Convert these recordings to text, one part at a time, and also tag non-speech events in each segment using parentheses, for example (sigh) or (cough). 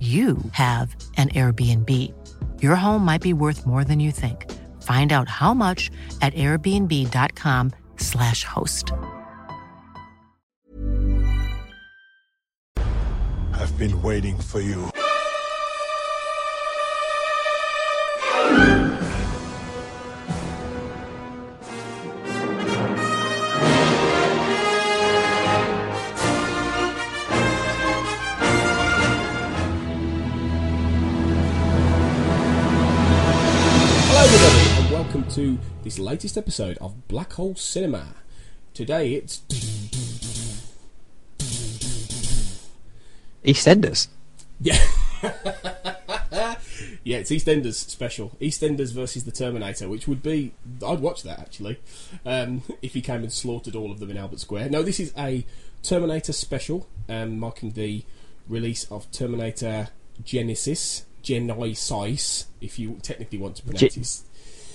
you have an Airbnb. Your home might be worth more than you think. Find out how much at airbnb.com/slash host. I've been waiting for you. To this latest episode of Black Hole Cinema. Today it's EastEnders. yeah, (laughs) yeah, it's EastEnders special. EastEnders versus the Terminator, which would be I'd watch that actually um, (laughs) if he came and slaughtered all of them in Albert Square. No, this is a Terminator special, um, marking the release of Terminator Genisys. Genesis, if you technically want to pronounce Ge- it.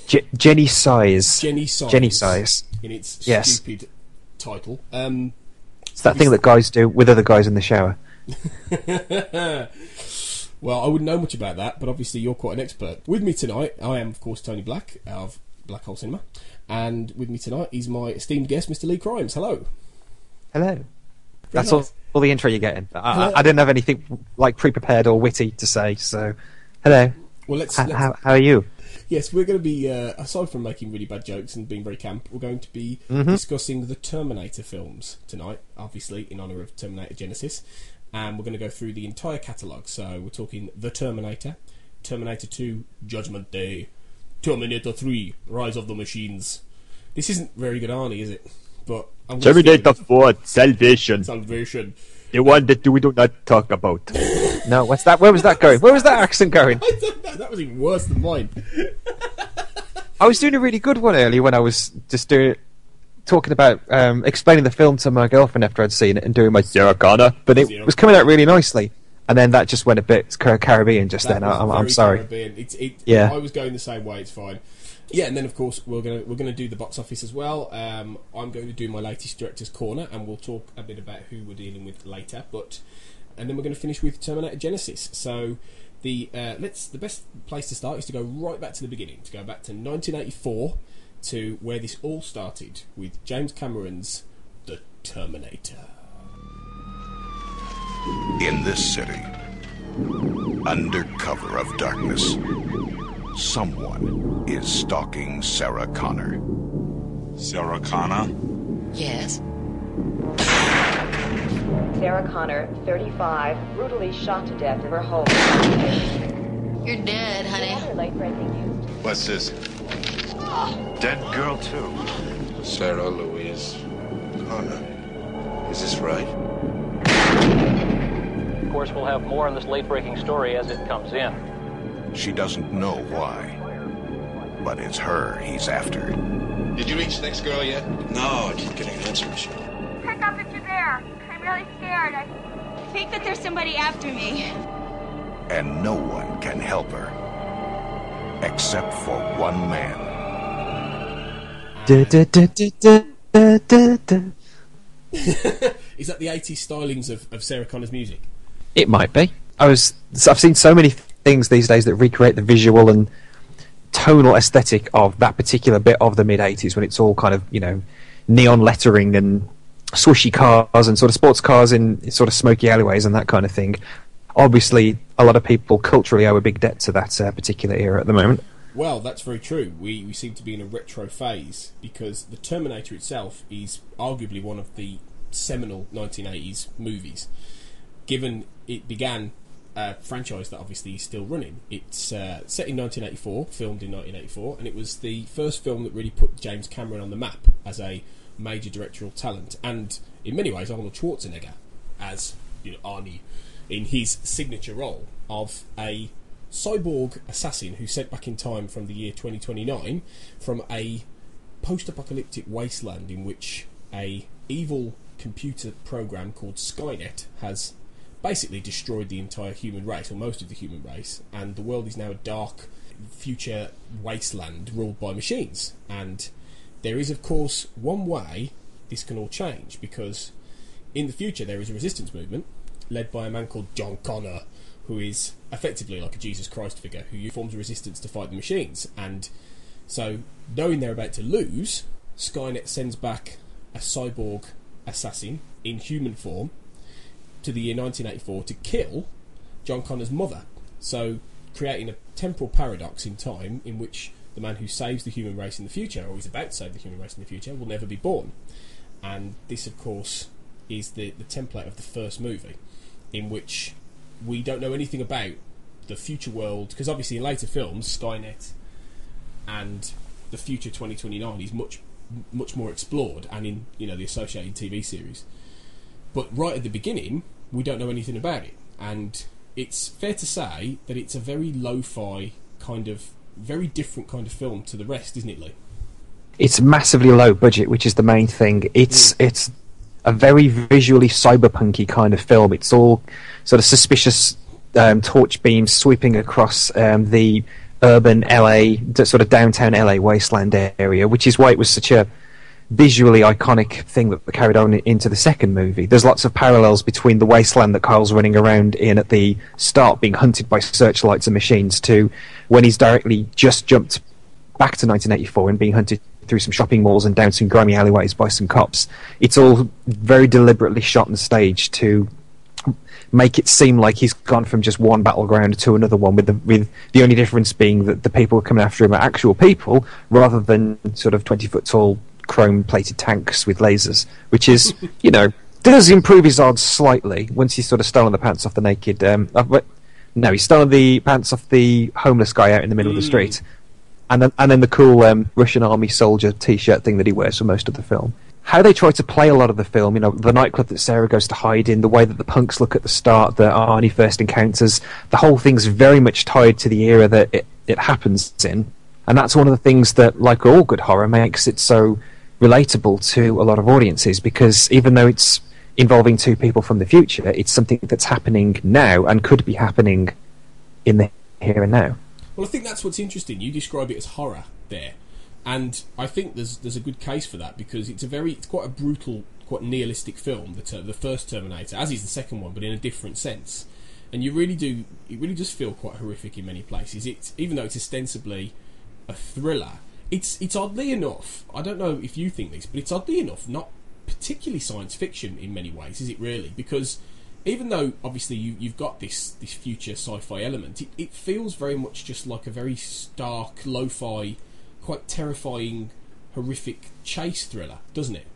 Je- Jenny Size. Jenny Size. Jenny Size. in its Yes. stupid title. Um, It's that thing that guys do with other guys in the shower. (laughs) well, I wouldn't know much about that, but obviously you're quite an expert. With me tonight, I am of course Tony Black of Black Hole Cinema, and with me tonight is my esteemed guest, Mr. Lee Crimes. Hello. Hello. That's nice. all, all the intro you're getting. I, I, I didn't have anything like pre-prepared or witty to say, so hello. Well, let's. H- let's how, how are you? Yes, we're going to be uh, aside from making really bad jokes and being very camp, we're going to be Mm-hmm. discussing the Terminator films tonight, obviously in honour of Terminator Genisys, and we're going to go through the entire catalogue. So we're talking The Terminator, Terminator Two, Judgment Day, Terminator Three, Rise of the Machines. This isn't very good, Arnie, is it? But I'm Terminator 4 Salvation. Salvation. The one that we do not talk about. (laughs) No, what's that? Where was that going? Where was that accent going? (laughs) I don't know, that was even worse than mine. (laughs) I was doing a really good one earlier when I was just doing talking about um, explaining the film to my girlfriend after I'd seen it and doing my Sarah Connor. but it Zero. was coming out really nicely. And then that just went a bit Caribbean just That then. I, I'm, I'm sorry. Caribbean. It's, it, Yeah. I was going the same way. It's fine. Yeah, and then of course we're gonna we're gonna do the box office as well. Um, I'm going to do my latest director's corner, and we'll talk a bit about who we're dealing with later. But and then we're going to finish with Terminator Genisys. So the uh, let's the best place to start is to go right back to the beginning, to go back to 1984, to where this all started with James Cameron's The Terminator. In this city, under cover of darkness, someone is stalking Sarah Connor. Sarah Connor? Yes. Sarah Connor, 35, brutally shot to death in her home. You're dead, honey. Late-breaking news. What's this? Dead girl, too. Sarah Louise Connor. Is this right? Of course, we'll have more on this late breaking story as it comes in. She doesn't know why, but it's her he's after. Did you reach the next girl yet? No, I keep getting an answer machine. Pick up that you're there. I'm really scared. I think that there's somebody after me. And no one can help her. Except for one man. (laughs) Is that the 80s stylings of, of Sarah Connor's music? It might be. I was. I've seen so many things these days that recreate the visual and tonal aesthetic of that particular bit of the mid '80s when it's all kind of you know neon lettering and swishy cars and sort of sports cars in sort of smoky alleyways and that kind of thing. obviously a lot of people culturally owe a big debt to that uh, particular era at the moment. Well, that's very true. We, we seem to be in a retro phase because the Terminator itself is arguably one of the seminal 1980s movies. Given it began franchise that obviously is still running. It's uh, set in 1984, filmed in 1984, and it was the first film that really put James Cameron on the map as a major directorial talent. And in many ways, Arnold Schwarzenegger as you know Arnie in his signature role of a cyborg assassin who's sent back in time from the year 2029 from a post-apocalyptic wasteland in which a evil computer program called Skynet has basically destroyed the entire human race or most of the human race and the world is now a dark future wasteland ruled by machines and there is of course one way this can all change because in the future there is a resistance movement led by a man called John Connor who is effectively like a Jesus Christ figure who forms a resistance to fight the machines. And so, knowing they're about to lose, Skynet sends back a cyborg assassin in human form to the year 1984 to kill John Connor's mother. So, creating a temporal paradox in time in which the man who saves the human race in the future, or is about to save the human race in the future, will never be born. And this, of course, is the, the template of the first movie, in which we don't know anything about the future world because obviously in later films Skynet and the future 2029 is much much more explored and in you know the associated TV series but right at the beginning we don't know anything about it and it's fair to say that it's a very lo-fi kind of very different kind of film to the rest isn't it Lee it's massively low budget which is the main thing it's mm. it's a very visually cyberpunky kind of film. It's all sort of suspicious um, torch beams sweeping across um, the urban LA, sort of downtown LA wasteland area, which is why it was such a visually iconic thing that carried on into the second movie. There's lots of parallels between the wasteland that Kyle's running around in at the start, being hunted by searchlights and machines, to when he's directly just jumped back to 1984 and being hunted through some shopping malls and down some grimy alleyways by some cops. It's all very deliberately shot and staged to make it seem like he's gone from just one battleground to another one, with the with the only difference being that the people coming after him are actual people rather than sort of twenty foot tall chrome plated tanks with lasers, which is (laughs) you know does improve his odds slightly once he's sort of stolen the pants off the naked. Um, uh, no, he's stolen the pants off the homeless guy out in the middle mm. of the street and then and then the cool um, Russian army soldier T-shirt thing that he wears for most of the film. How they try to play a lot of the film, you know, the nightclub that Sarah goes to hide in, the way that the punks look at the start, that Arnie first encounters, the whole thing's very much tied to the era that it, it happens in, and that's one of the things that, like all good horror, makes it so relatable to a lot of audiences because even though it's involving two people from the future, it's something that's happening now and could be happening in the here and now. Well, I think that's what's interesting. You describe it as horror there, and I think there's there's a good case for that because it's a very it's quite a brutal, quite nihilistic film. The the first Terminator, as is the second one, but in a different sense. And you really do it really does feel quite horrific in many places. It's even though it's ostensibly a thriller, it's it's oddly enough. I don't know if you think this, but it's oddly enough not particularly science fiction in many ways. Is it really? Because even though obviously you, you've got this this future sci-fi element, it, it feels very much just like a very stark, lo-fi, quite terrifying, horrific chase thriller, doesn't it?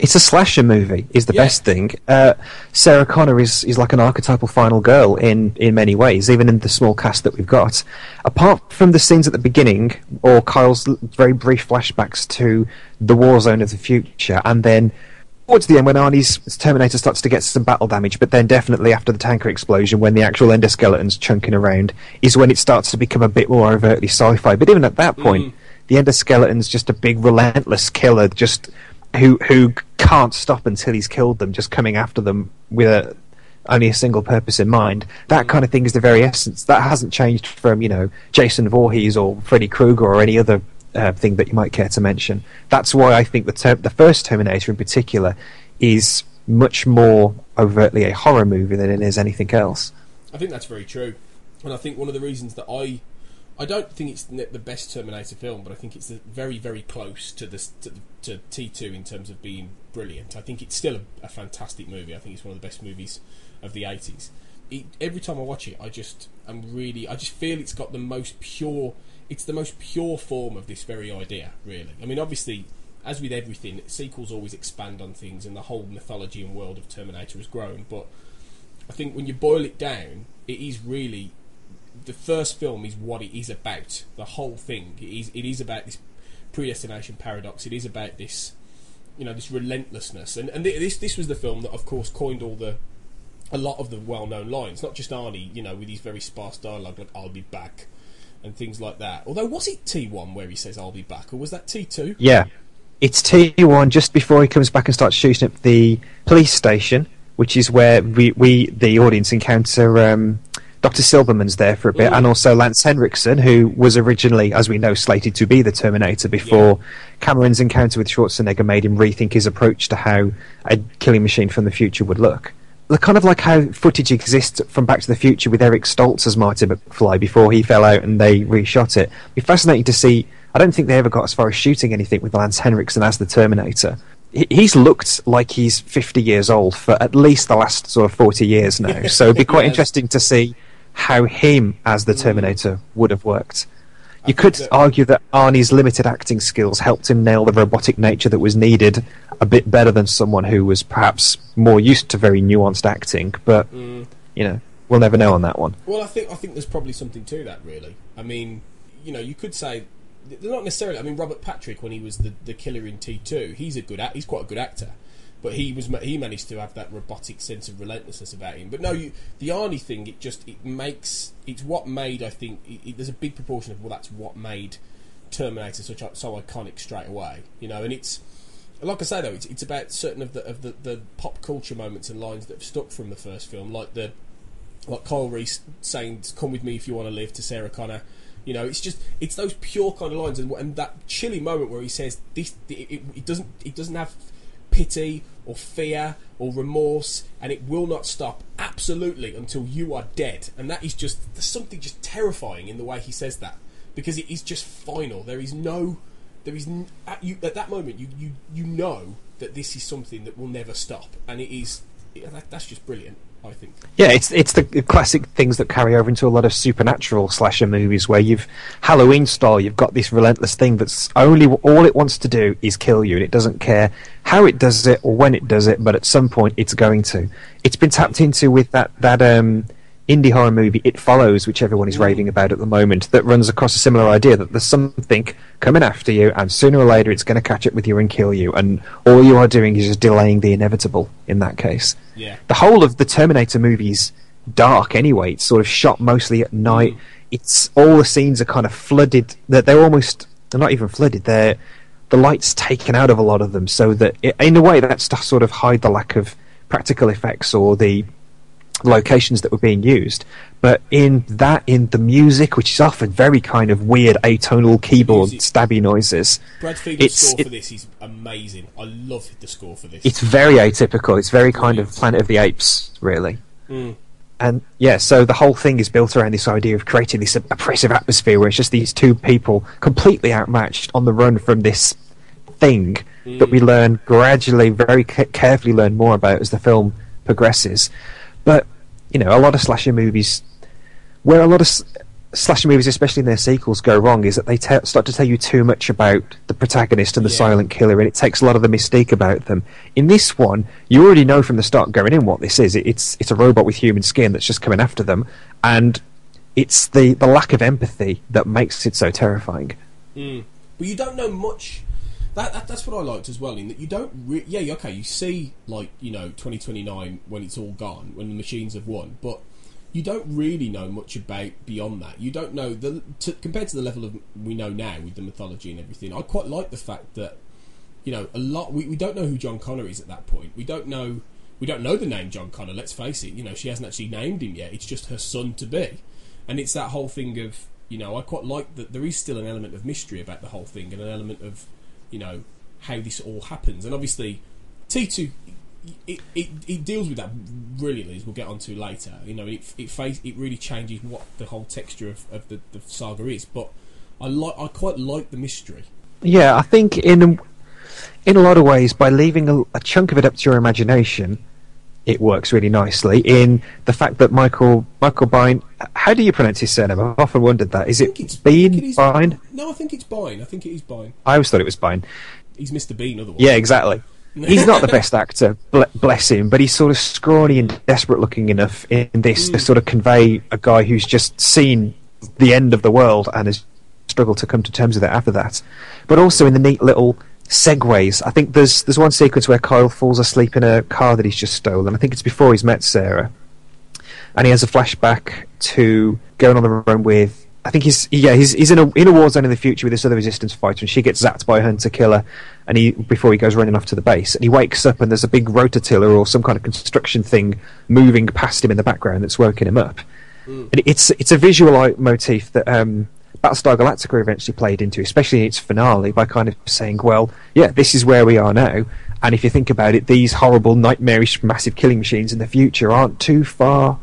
It's a slasher movie. Is the yeah. best thing. Uh, Sarah Connor is, is like an archetypal final girl in in many ways, even in the small cast that we've got. Apart from the scenes at the beginning, or Kyle's very brief flashbacks to the war zone of the future, and then towards the end when Arnie's Terminator starts to get some battle damage, but then definitely after the tanker explosion, when the actual endoskeletons chunking around, is when it starts to become a bit more overtly sci-fi. But even at that point, mm. the endoskeletons just a big relentless killer, just who who can't stop until he's killed them, just coming after them with a only a single purpose in mind. That kind of thing is the very essence. That hasn't changed from you know Jason Voorhees or Freddy Krueger or any other uh, thing that you might care to mention. That's why I think the ter- the first Terminator in particular is much more overtly a horror movie than it is anything else. I think that's very true, and I think one of the reasons that I I don't think it's the best Terminator film, but I think it's very very close to to, to T two in terms of being brilliant. I think it's still a, a fantastic movie. I think it's one of the best movies of the eighties. it, every time I watch it, I just am really, I just feel it's got the most pure. It's the most pure form of this very idea, really. I mean, obviously, as with everything, sequels always expand on things, and the whole mythology and world of Terminator has grown. But I think when you boil it down, it is really the first film is what it is about. The whole thing it is it is about this predestination paradox. It is about this, you know, this relentlessness. And and this this was the film that, of course, coined all the a lot of the well-known lines. Not just Arnie, you know, with his very sparse dialogue like "I'll be back" and things like that. Although, was it T one where he says "I'll be back" or was that T two? Yeah, it's T one just before he comes back and starts shooting up the police station, which is where we, we the audience encounter. Um, Dr. Silverman's there for a bit, Mm. and also Lance Henriksen, who was originally, as we know, slated to be the Terminator before Cameron's encounter with Schwarzenegger made him rethink his approach to how a killing machine from the future would look. Look, Kind of like how footage exists from Back to the Future with Eric Stoltz as Marty McFly before he fell out and they reshot it. It'd be fascinating to see. I don't think they ever got as far as shooting anything with Lance Henriksen as the Terminator. He's looked like he's 50 years old for at least the last sort of 40 years now. (laughs) So it'd be quite Yes. interesting to see how him as the Terminator would have worked. You could that- argue that Arnie's limited acting skills helped him nail the robotic nature that was needed a bit better than someone who was perhaps more used to very nuanced acting, but Mm. you know, we'll never know on that one. Well, I think I think there's probably something to that. Really, I mean, you know, you could say they're not necessarily. I mean, Robert Patrick when he was the, the killer in T two, he's a good act. He's quite a good actor, but he was he managed to have that robotic sense of relentlessness about him. But no, you, the Arnie thing, it just it makes it's what made. I think it, it, there's a big proportion of well, that's what made Terminator such so iconic straight away. You know, and it's like I say though, it's, it's about certain of the of the, the pop culture moments and lines that have stuck from the first film, like the like Kyle Reese saying "Come with me if you want to live" to Sarah Connor. You know, it's just it's those pure kind of lines, and, and that chilly moment where he says this, it, it, it doesn't it doesn't have pity or fear or remorse, and it will not stop absolutely until you are dead. And that is just there's something just terrifying in the way he says that because it is just final. There is no there is at, you, at that moment you, you you know that this is something that will never stop, and it is that, that's just brilliant. I think. Yeah, it's it's the classic things that carry over into a lot of supernatural slasher movies where you've Halloween style, you've got this relentless thing that's only all it wants to do is kill you, and it doesn't care how it does it or when it does it, but at some point it's going to. It's been tapped into with that that um, indie horror movie It Follows, which everyone is raving about at the moment, that runs across a similar idea that there's something coming after you, and sooner or later it's going to catch up with you and kill you, and all you are doing is just delaying the inevitable. In that case, Yeah. the whole of the Terminator movies dark anyway. It's sort of shot mostly at night. Mm. It's all the scenes are kind of flooded. That they're almost they're not even flooded. They're the lights taken out of a lot of them, so that i in a way that's to sort of hide the lack of practical effects or the locations that were being used. But in that, in the music, which is often very kind of weird atonal keyboard Music. stabby noises, Brad score it- for this is amazing. I love the score for this. it's very atypical. It's very kind of Planet of the Apes, really. Mm. And yeah, so the whole thing is built around this idea of creating this oppressive atmosphere where it's just these two people completely outmatched on the run from this thing that we learn gradually, very carefully learn more about as the film progresses. But you know, a lot of slasher movies, where a lot of s- slasher movies, especially in their sequels, go wrong is that they te- start to tell you too much about the protagonist and the Yeah. silent killer, and it takes a lot of the mystique about them. In this one, you already know from the start going in what this is. It- It's it's a robot with human skin that's just coming after them, and it's the the lack of empathy that makes it so terrifying. Mm. But you don't know much. That, that that's what I liked as well. In that you don't. Re- yeah, okay. You see, like you know, twenty twenty nine when it's all gone, when the machines have won, but you don't really know much about beyond that. You don't know the to, compared to the level of we know now with the mythology and everything. I quite like the fact that you know a lot. We, we don't know who John Connor is at that point. We don't know. We don't know the name John Connor. Let's face it. You know, she hasn't actually named him yet. It's just her son to be, and it's that whole thing of you know. I quite like that there is still an element of mystery about the whole thing, and an element of you know how this all happens. And obviously, T two. It, it, it deals with that brilliantly, as we'll get onto later. You know, it it face it really changes what the whole texture of, of the, the saga is. But I like I quite like the mystery. Yeah, I think in in a lot of ways, by leaving a, a chunk of it up to your imagination, it works really nicely in the fact that Michael Michael Biehn. How do you pronounce his surname? I've often wondered that. Is it Bean? Bine? No, I think it's Bine. I think it is Bine. I always thought it was Bine. He's Mr. Bean, otherwise. Yeah, exactly. (laughs) he's not the best actor, bless him, but he's sort of scrawny and desperate looking enough in this to hmm. sort of convey a guy who's just seen the end of the world and has struggled to come to terms with it after that. But also in the neat little segues. I think there's there's one sequence where Kyle falls asleep in a car that he's just stolen. I think it's before he's met Sarah, and he has a flashback to going on the run with. I think he's yeah he's he's in a in a war zone in the future with this other resistance fighter, and she gets zapped by a hunter killer, and he before he goes running off to the base, and he wakes up and there's a big rototiller or some kind of construction thing moving past him in the background that's woken him up. And it's it's a visual motif that um, Battlestar Galactica eventually played into, especially in its finale, by kind of saying, "Well, yeah, this is where we are now." And if you think about it, these horrible, nightmarish, massive killing machines in the future aren't too far.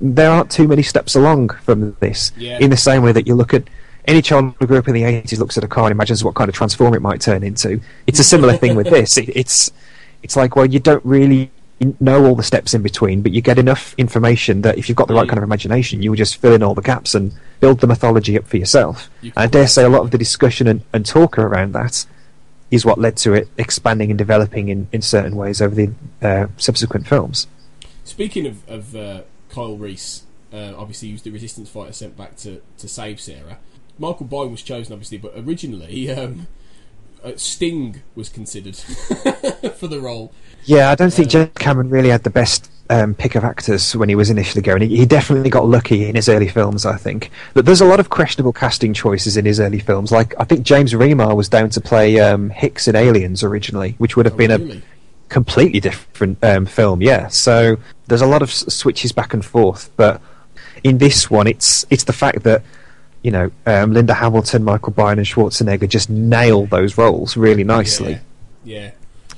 There aren't too many steps along from this. Yeah. In the same way that you look at any child who grew up in the eighties looks at a car and imagines what kind of transformer it might turn into. It's a similar thing with (laughs) this. It, it's it's like well, you don't really know all the steps in between, but you get enough information that if you've got the right kind of imagination, you will just fill in all the gaps and build the mythology up for yourself. You And I dare say a lot of the discussion and, and talk around that is what led to it expanding and developing in, in certain ways over the uh, subsequent films. Speaking of, of uh, Kyle Reese, uh, obviously he was the resistance fighter sent back to, to save Sarah. Michael Biehn was chosen, obviously, but originally um, uh, Sting was considered (laughs) for the role. Yeah, I don't think James Cameron really had the best um, pick of actors when he was initially going. He, he definitely got lucky in his early films, I think. But there's a lot of questionable casting choices in his early films. Like I think James Remar was down to play um, Hicks in Aliens originally, which would have been really? a completely different um, film. Yeah, so there's a lot of s- switches back and forth. But in this one, it's it's the fact that you know um, Linda Hamilton, Michael Biehn, and Schwarzenegger just nail those roles really nicely. Yeah.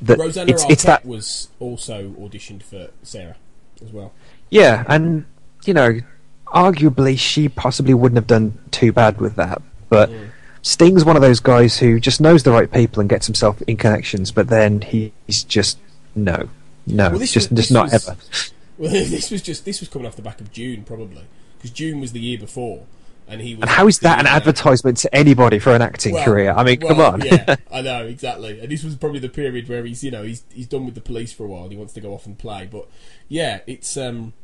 That Rosanna it's- it's that- was also auditioned for Sarah as well. Yeah, and you know, arguably she possibly wouldn't have done too bad with that, but Sting's one of those guys who just knows the right people and gets himself in connections, but then he's just no, no, Well, just was- just not was- ever. (laughs) Well, this was just this was coming off the back of Dune probably because Dune was the year before, and he. And how is that an uh, advertisement to anybody for an acting well- career? I mean, come on. yeah, (laughs) I know exactly. And this was probably the period where he's you know he's he's done with the police for a while. He wants to go off and play, but yeah, it's um.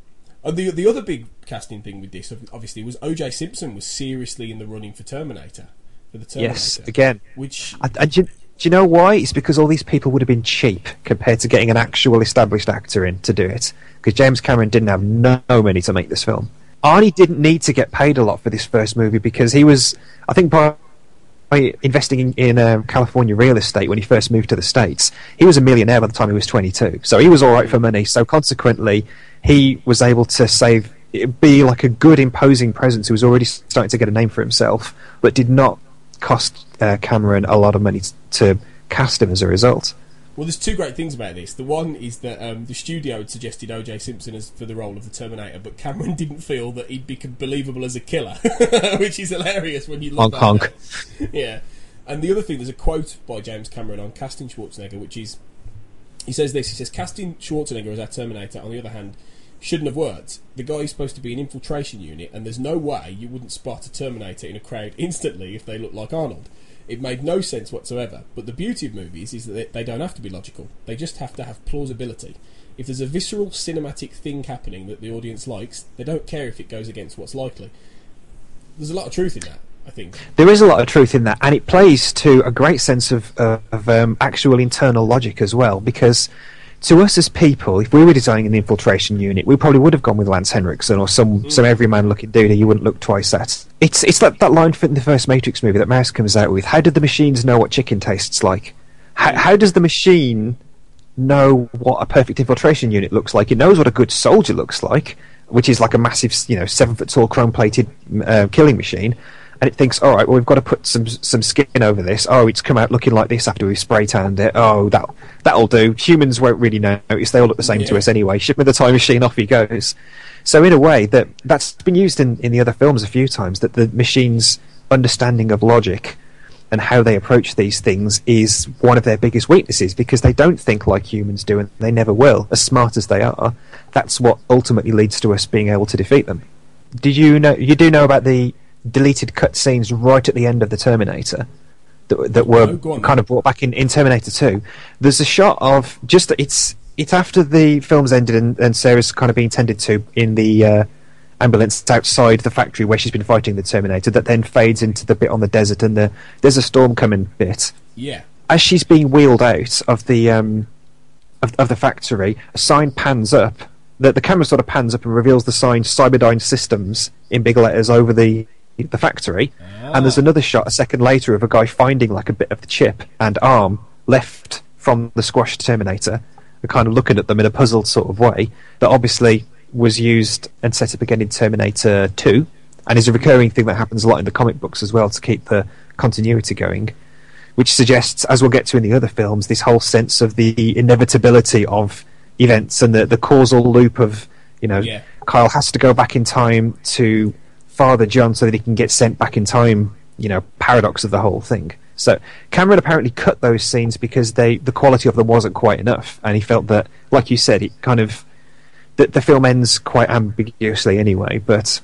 And the the other big casting thing with this, obviously, was O.J. Simpson was seriously in the running for Terminator, for the Terminator. yes, again. which And, and do, you, do you know why? It's because all these people would have been cheap compared to getting an actual established actor in to do it. Because James Cameron didn't have no money to make this film. Arnie didn't need to get paid a lot for this first movie because he was, I think, by, investing in, in um, California real estate when he first moved to the States, he was a millionaire by the time he was 22. So he was all right for money. So consequently, he was able to save, be like a good, imposing presence who was already starting to get a name for himself, but did not cost uh, Cameron a lot of money to cast him as a result. Well, there's two great things about this. The one is that um, the studio had suggested O.J. Simpson as for the role of the Terminator, but Cameron (laughs) didn't feel that he'd be believable as a killer, (laughs) which is hilarious when you look Honk, that up. Yeah, and the other thing, there's a quote by James Cameron on casting Schwarzenegger, which is he says this. He says casting Schwarzenegger as our Terminator, on the other hand, shouldn't have worked. The guy is supposed to be an infiltration unit, and there's no way you wouldn't spot a Terminator in a crowd (laughs) instantly if they look like Arnold. It made no sense whatsoever. But the beauty of movies is that they- they don't have to be logical. They just have to have plausibility. If there's a visceral cinematic thing happening that the audience likes, they don't care if it goes against what's likely. There's a lot of truth in that, I think. There is a lot of truth in that, and it plays to a great sense of, uh, of um, actual internal logic as well. Because to us as people, if we were designing an infiltration unit, we probably would have gone with Lance Henriksen or some some everyman-looking dude who you wouldn't look twice at. It's it's that that line from the first Matrix movie that Mouse comes out with. How did the machines know what chicken tastes like? How, how does the machine know what a perfect infiltration unit looks like? It knows what a good soldier looks like, which is like a massive, you know, seven foot tall chrome plated uh, killing machine. And it thinks, all right, well, we've got to put some some skin over this. Oh, it's come out looking like this after we've spray tanned it. Oh, that that'll do. Humans won't really notice; they all look the same to us anyway. Ship me the time machine, off he goes. So, in a way, that that's been used in, in the other films a few times. That the machine's understanding of logic and how they approach these things is one of their biggest weaknesses because they don't think like humans do and they never will, as smart as they are. That's what ultimately leads to us being able to defeat them. Did you know? You do know about the deleted cutscenes right at the end of the Terminator that, that were on, kind of brought back in, in Terminator 2. There's a shot of just it's it's after the film's ended and, and Sarah's kind of being tended to in the uh, ambulance outside the factory where she's been fighting the Terminator that then fades into the bit on the desert and the there's a storm coming bit. Yeah. As she's being wheeled out of the um, of, of the factory, a sign pans up. The, the camera sort of pans up and reveals the sign Cyberdyne Systems in big letters over the the factory. And there's another shot a second later of a guy finding like a bit of the chip and arm left from the squashed Terminator, and kind of looking at them in a puzzled sort of way. That obviously was used and set up again in Terminator 2, and is a recurring thing that happens a lot in the comic books as well to keep the continuity going. Which suggests, as we'll get to in the other films, this whole sense of the inevitability of events and the, the causal loop of, you know, Yeah. Kyle has to go back in time to father John so that he can get sent back in time, you know, paradox of the whole thing. So Cameron apparently cut those scenes because they the quality of them wasn't quite enough, and he felt that, like you said, it kind of the, the film ends quite ambiguously anyway. But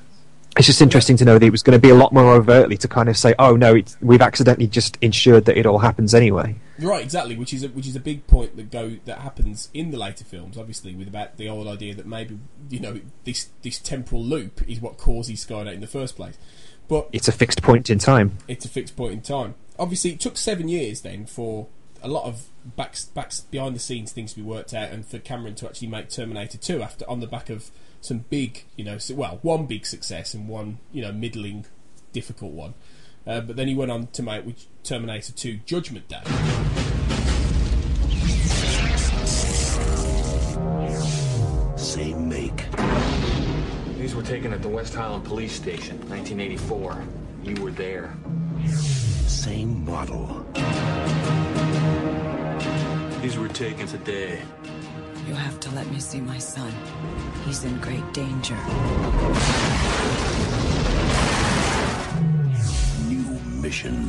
it's just interesting to know that it was going to be a lot more overtly to kind of say, oh no, it's, we've accidentally just ensured that it all happens anyway. Right, exactly, which is a, which is a big point that go that happens in the later films, obviously, with about the old idea that maybe you know this this temporal loop is what causes Skynet in the first place, but It's a fixed point in time. it's a fixed point in time. Obviously, it took seven years then for a lot of backs, backs behind the scenes things to be worked out, and for Cameron to actually make Terminator Two after on the back of some big, you know, well, one big success and one, you know, middling, difficult one. Uh, but then he went on to make which Terminator Two Judgment Day. Same make. These were taken at the West Highland Police Station, 1984. You were there. Same model. These were taken today. You have to let me see my son. He's in great danger. New mission.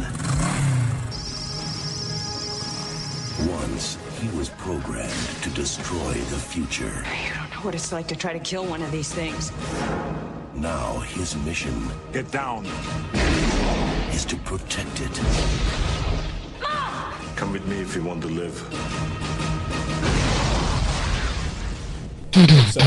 Once, he was programmed to destroy the future. You don't know what it's like to try to kill one of these things. Now, his mission Get down. is to protect it. Mom! Come with me if you want to live. So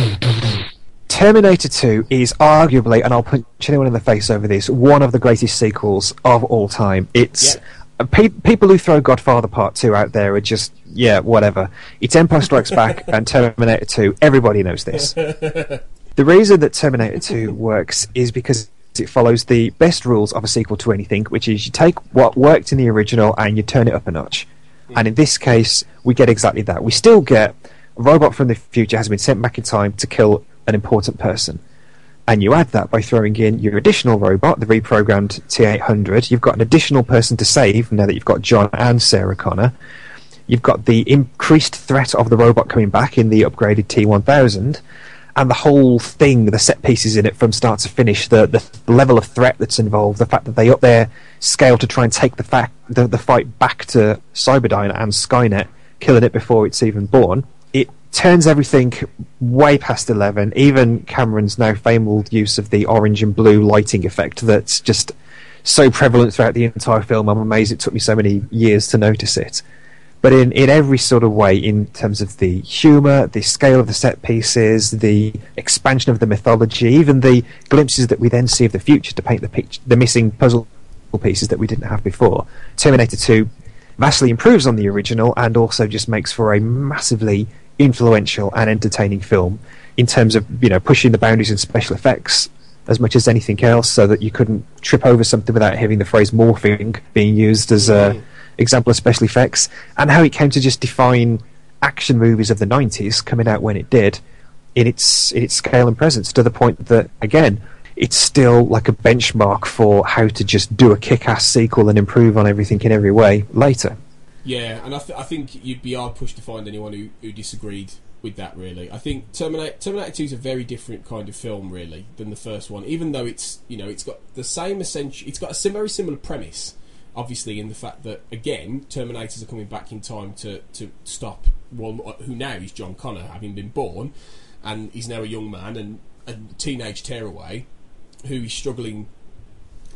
Terminator 2 is arguably, and I'll punch anyone in the face over this, one of the greatest sequels of all time. It's uh, pe- people who throw Godfather Part 2 out there are just, yeah, whatever. It's Empire Strikes Back (laughs) and Terminator 2. Everybody knows this. The reason that Terminator 2 (laughs) works is because it follows the best rules of a sequel to anything, which is you take what worked in the original and you turn it up a notch. And in this case, we get exactly that. We still get a robot from the future has been sent back in time to kill an important person. And you add that by throwing in your additional robot, the reprogrammed T800. You've got an additional person to save now that you've got John and Sarah Connor. You've got the increased threat of the robot coming back in the upgraded T1000. And the whole thing, the set pieces in it from start to finish, the, the level of threat that's involved, the fact that they up their scale to try and take the, fact, the, the fight back to Cyberdyne and Skynet, killing it before it's even born. Turns everything way past 11. Even Cameron's now famed use of the orange and blue lighting effect that's just so prevalent throughout the entire film. I'm amazed it took me so many years to notice it. But in, in every sort of way, in terms of the humour, the scale of the set pieces, the expansion of the mythology, even the glimpses that we then see of the future to paint the picture, the missing puzzle pieces that we didn't have before. Terminator 2 vastly improves on the original and also just makes for a massively influential and entertaining film in terms of you know pushing the boundaries in special effects as much as anything else, so that you couldn't trip over something without hearing the phrase morphing being used as a mm-hmm. example of special effects, and how it came to just define action movies of the 90s coming out when it did in its in its scale and presence to the point that again it's still like a benchmark for how to just do a kick-ass sequel and improve on everything in every way later. Yeah, and I, th- I think you'd be hard pushed to find anyone who, who disagreed with that. Really, I think Terminator Terminator Two is a very different kind of film, really, than the first one. Even though it's you know it's got the same essential, it's got a very similar premise, obviously in the fact that again Terminators are coming back in time to to stop one who now is John Connor, having been born, and he's now a young man and a teenage tearaway who is struggling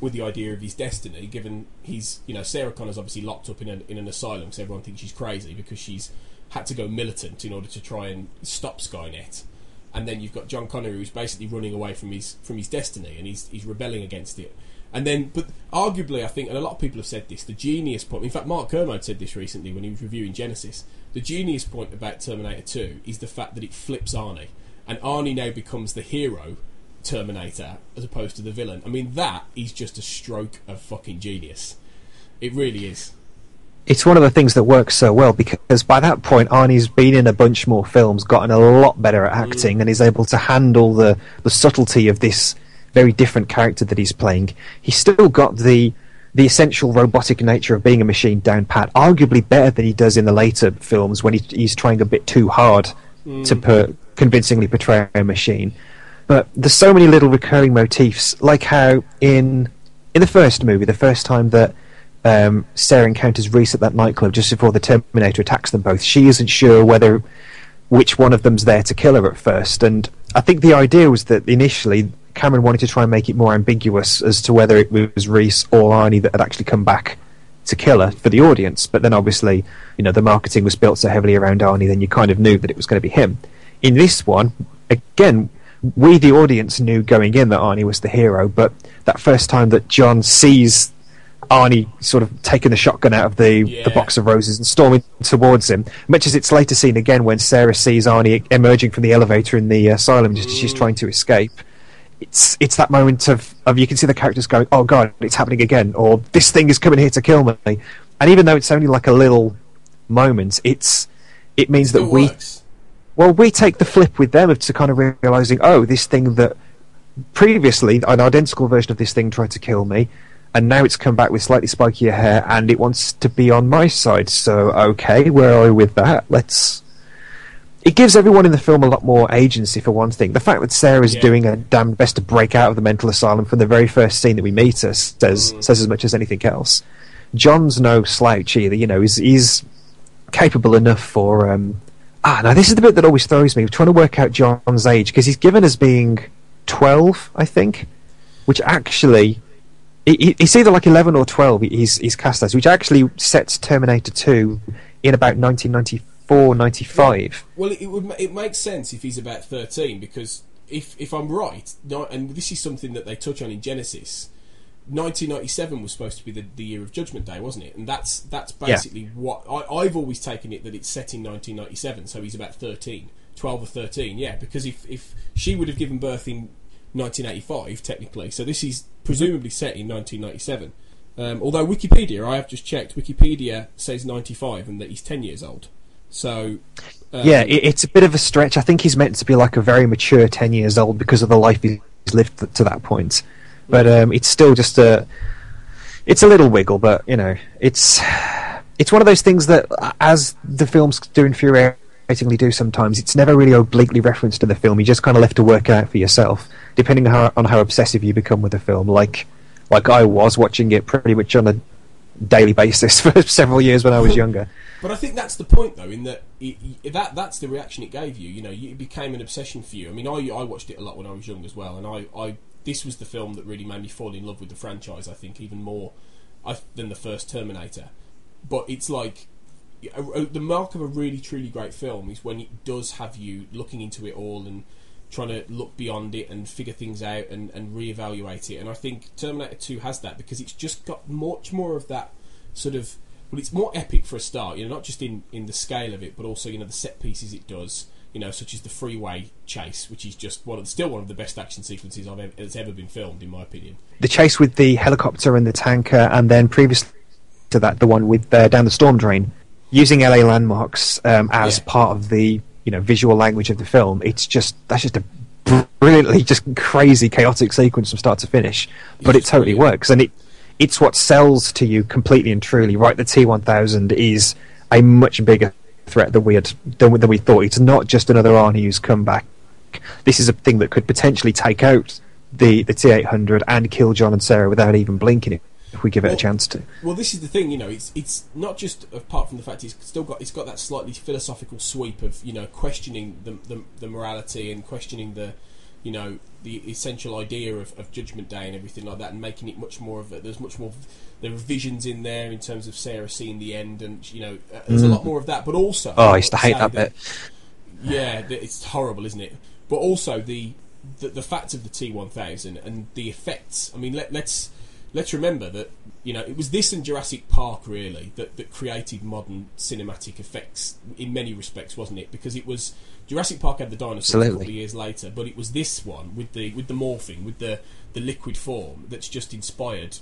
with the idea of his destiny, given he's you know Sarah Connor's obviously locked up in an in an asylum, so everyone thinks she's crazy because she's had to go militant in order to try and stop Skynet. And then you've got John Connor who's basically running away from his from his destiny and he's he's rebelling against it. And then, but arguably, I think, and a lot of people have said this, the genius point. In fact, Mark Kermode said this recently when he was reviewing Genisys. The genius point about Terminator Two is the fact that it flips Arnie, and Arnie now becomes the hero Terminator as opposed to the villain. I mean, that is just a stroke of fucking genius. It really is. It's one of the things that works so well because by that point Arnie's been in a bunch more films, gotten a lot better at acting, mm. and is able to handle the, the subtlety of this very different character that he's playing. He's still got the the essential robotic nature of being a machine down pat, arguably better than he does in the later films when he, he's trying a bit too hard mm. to per, convincingly portray a machine. But there's so many little recurring motifs, like how in in the first movie, the first time that um, Sarah encounters Reese at that nightclub just before the Terminator attacks them both, she isn't sure whether which one of them's there to kill her at first. And I think the idea was that initially Cameron wanted to try and make it more ambiguous as to whether it was Reese or Arnie that had actually come back to kill her for the audience. But then obviously, you know, the marketing was built so heavily around Arnie, then you kind of knew that it was going to be him. In this one, again, we, the audience, knew going in that Arnie was the hero, but that first time that John sees Arnie sort of taking the shotgun out of the, yeah. the box of roses and storming towards him, much as it's later seen again when Sarah sees Arnie emerging from the elevator in the uh, asylum just as she's trying to escape. It's it's that moment of, of you can see the characters going, oh god, it's happening again, or this thing is coming here to kill me. And even though it's only like a little moment, it's it means it that we works well, we take the flip with them to kind of realizing, oh, this thing that previously an identical version of this thing tried to kill me, and now it's come back with slightly spikier hair, and it wants to be on my side. So, okay, where are we with that? Let's. It gives everyone in the film a lot more agency, for one thing. The fact that Sarah's yeah. doing her damn best to break out of the mental asylum from the very first scene that we meet her says mm. says as much as anything else. John's no slouch either. You know, he's, he's capable enough for um, Ah, now this is the bit that always throws me. trying to work out John's age because he's given as being twelve, I think, which actually it's either like eleven or twelve. He's he's cast as, which actually sets Terminator Two in about 1994, 95. Well, it would it makes sense if he's about thirteen because if if I'm right, and this is something that they touch on in Genisys 1997 was supposed to be the, the year of Judgment Day, wasn't it? And that's that's basically yeah. what I, have always taken it that it's set in 1997. So he's about 13, 12 or 13. Yeah, because if if she would have given birth in 1985, technically, so this is presumably set in 1997. Um, although Wikipedia, I have just checked, Wikipedia says 95 and that he's 10 years old. So um, yeah, it, it's a bit of a stretch. I think he's meant to be like a very mature 10 years old because of the life he's lived to that point. But um, it's still just a it's a little wiggle, but you know, it's it's one of those things that as the films do infuriatingly do sometimes, it's never really obliquely referenced in the film. You just kind of left to work it out for yourself, depending on how, on how obsessive you become with the film. Like like I was watching it pretty much on a daily basis (laughs) for several years when I was younger. But I think that's the point, though, in that it, it, that that's the reaction it gave you. You know, it became an obsession for you. I mean, I I watched it a lot when I was young as well, and I, I this was the film that really made me fall in love with the franchise. I think even more than the first Terminator. But it's like the mark of a really truly great film is when it does have you looking into it all and trying to look beyond it and figure things out and, and reevaluate it. And I think Terminator 2 has that because it's just got much more of that sort of. Well, it's more epic for a start, you know, not just in, in the scale of it, but also, you know, the set pieces it does you know, such as the freeway chase, which is just one of, still one of the best action sequences I've ever, that's ever been filmed, in my opinion. The chase with the helicopter and the tanker, and then previously to that, the one with uh, down the storm drain, using LA landmarks um, as yeah. part of the you know visual language of the film. It's just that's just a brilliantly just crazy chaotic sequence from start to finish, but it totally brilliant. works, and it it's what sells to you completely and truly. Right, the T one thousand is a much bigger threat that we had than, we thought. It's not just another Arnie who's come back. This is a thing that could potentially take out the the T eight hundred and kill John and Sarah without even blinking. if we give it Well- a chance to. Well, this is the thing, you know. It's it's not just apart from the fact it's still got it's got that slightly philosophical sweep of you know questioning the the, the morality and questioning the you know the essential idea of, of Judgment Day and everything like that, and making it much more of a, there's much more there are visions in there in terms of Sarah seeing the end, and you know uh, there's a Mm. lot more of that. But also, Oh, I used to hate say that bit. yeah, it's horrible, isn't it? But also the the, the fact of the T one thousand and the effects. I mean, let, let's let's remember that you know it was this and Jurassic Park really that, that created modern cinematic effects in many respects, wasn't it? Because it was Jurassic Park had the dinosaurs a couple of years later, but it was this one with the with the morphing, with the the liquid form that's just inspired.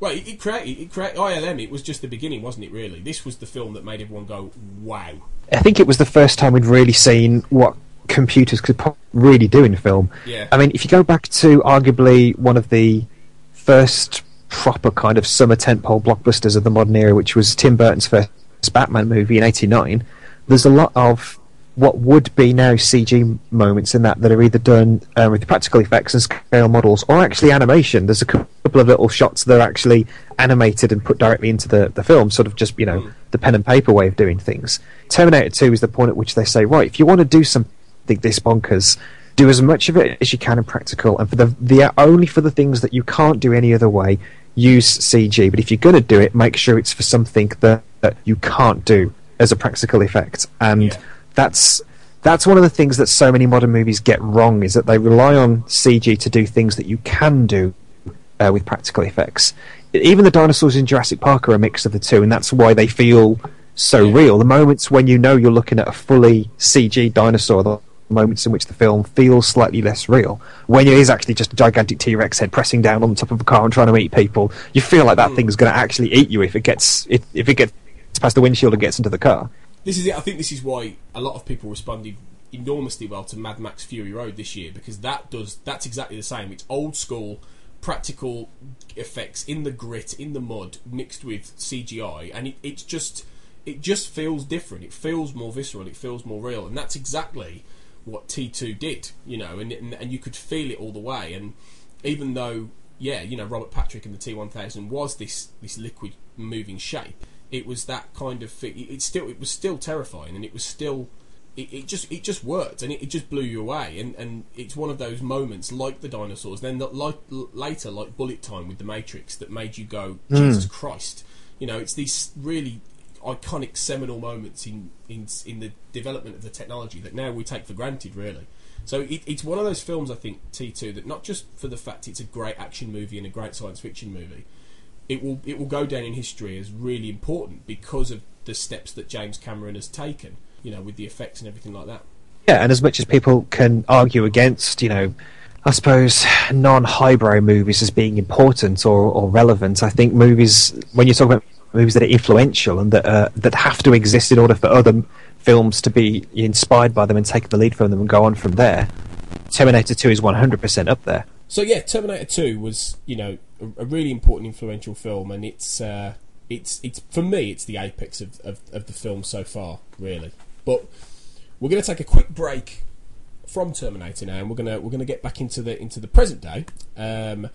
Well, it, it created it created ILM. It was just the beginning, wasn't it? Really, this was the film that made everyone go, "Wow!" I think it was the first time we'd really seen what computers could really do in film. Yeah. I mean, if you go back to arguably one of the first proper kind of summer tentpole blockbusters of the modern era, which was Tim Burton's first Batman movie in '89, there's a lot of what would be now CG moments in that that are either done uh, with practical effects and scale models, or actually animation. There's a couple of little shots that are actually animated and put directly into the, the film, sort of just you know the pen and paper way of doing things. Terminator 2 is the point at which they say, right, if you want to do something this bonkers, do as much of it as you can in practical, and for the the only for the things that you can't do any other way, use CG. But if you're going to do it, make sure it's for something that, that you can't do as a practical effect, and that's that's one of the things that so many modern movies get wrong is that they rely on CG to do things that you can do uh, with practical effects. Even the dinosaurs in Jurassic Park are a mix of the two, and that's why they feel so real. The moments when you know you're looking at a fully CG dinosaur, the moments in which the film feels slightly less real. When it is actually just a gigantic T Rex head pressing down on the top of a car and trying to eat people, you feel like that thing's going to actually eat you if it gets if, if it gets past the windshield and gets into the car. This is it. I think this is why a lot of people responded enormously well to Mad Max Fury Road this year because that does that's exactly the same. It's old school practical effects in the grit, in the mud, mixed with CGI, and it, it's just it just feels different. It feels more visceral. It feels more real, and that's exactly what T two did. You know, and, and and you could feel it all the way. And even though, yeah, you know, Robert Patrick in the T one thousand was this this liquid moving shape, it was that kind of. thing. it, it still it was still terrifying, and it was still. It, it just it just worked and it, it just blew you away and, and it's one of those moments like the dinosaurs then that like later like bullet time with the Matrix that made you go Mm. Jesus Christ you know it's these really iconic seminal moments in, in in the development of the technology that now we take for granted really so it, it's one of those films I think T2 that not just for the fact it's a great action movie and a great science fiction movie it will it will go down in history as really important because of the steps that James Cameron has taken you know with the effects and everything like that Yeah, and as much as people can argue against, you know, I suppose non-highbrow movies as being important or, or relevant, I think movies when you talk about movies that are influential and that uh, that have to exist in order for other films to be inspired by them and take the lead from them and go on from there. Terminator Two is one hundred percent up there. So yeah, Terminator Two was you know a, really important, influential film, and it's uh, it's it's for me it's the apex of, of, of the film so far, really. But we're going to take a quick break from Terminator now, and we're gonna we're gonna get back into the into the present day, um,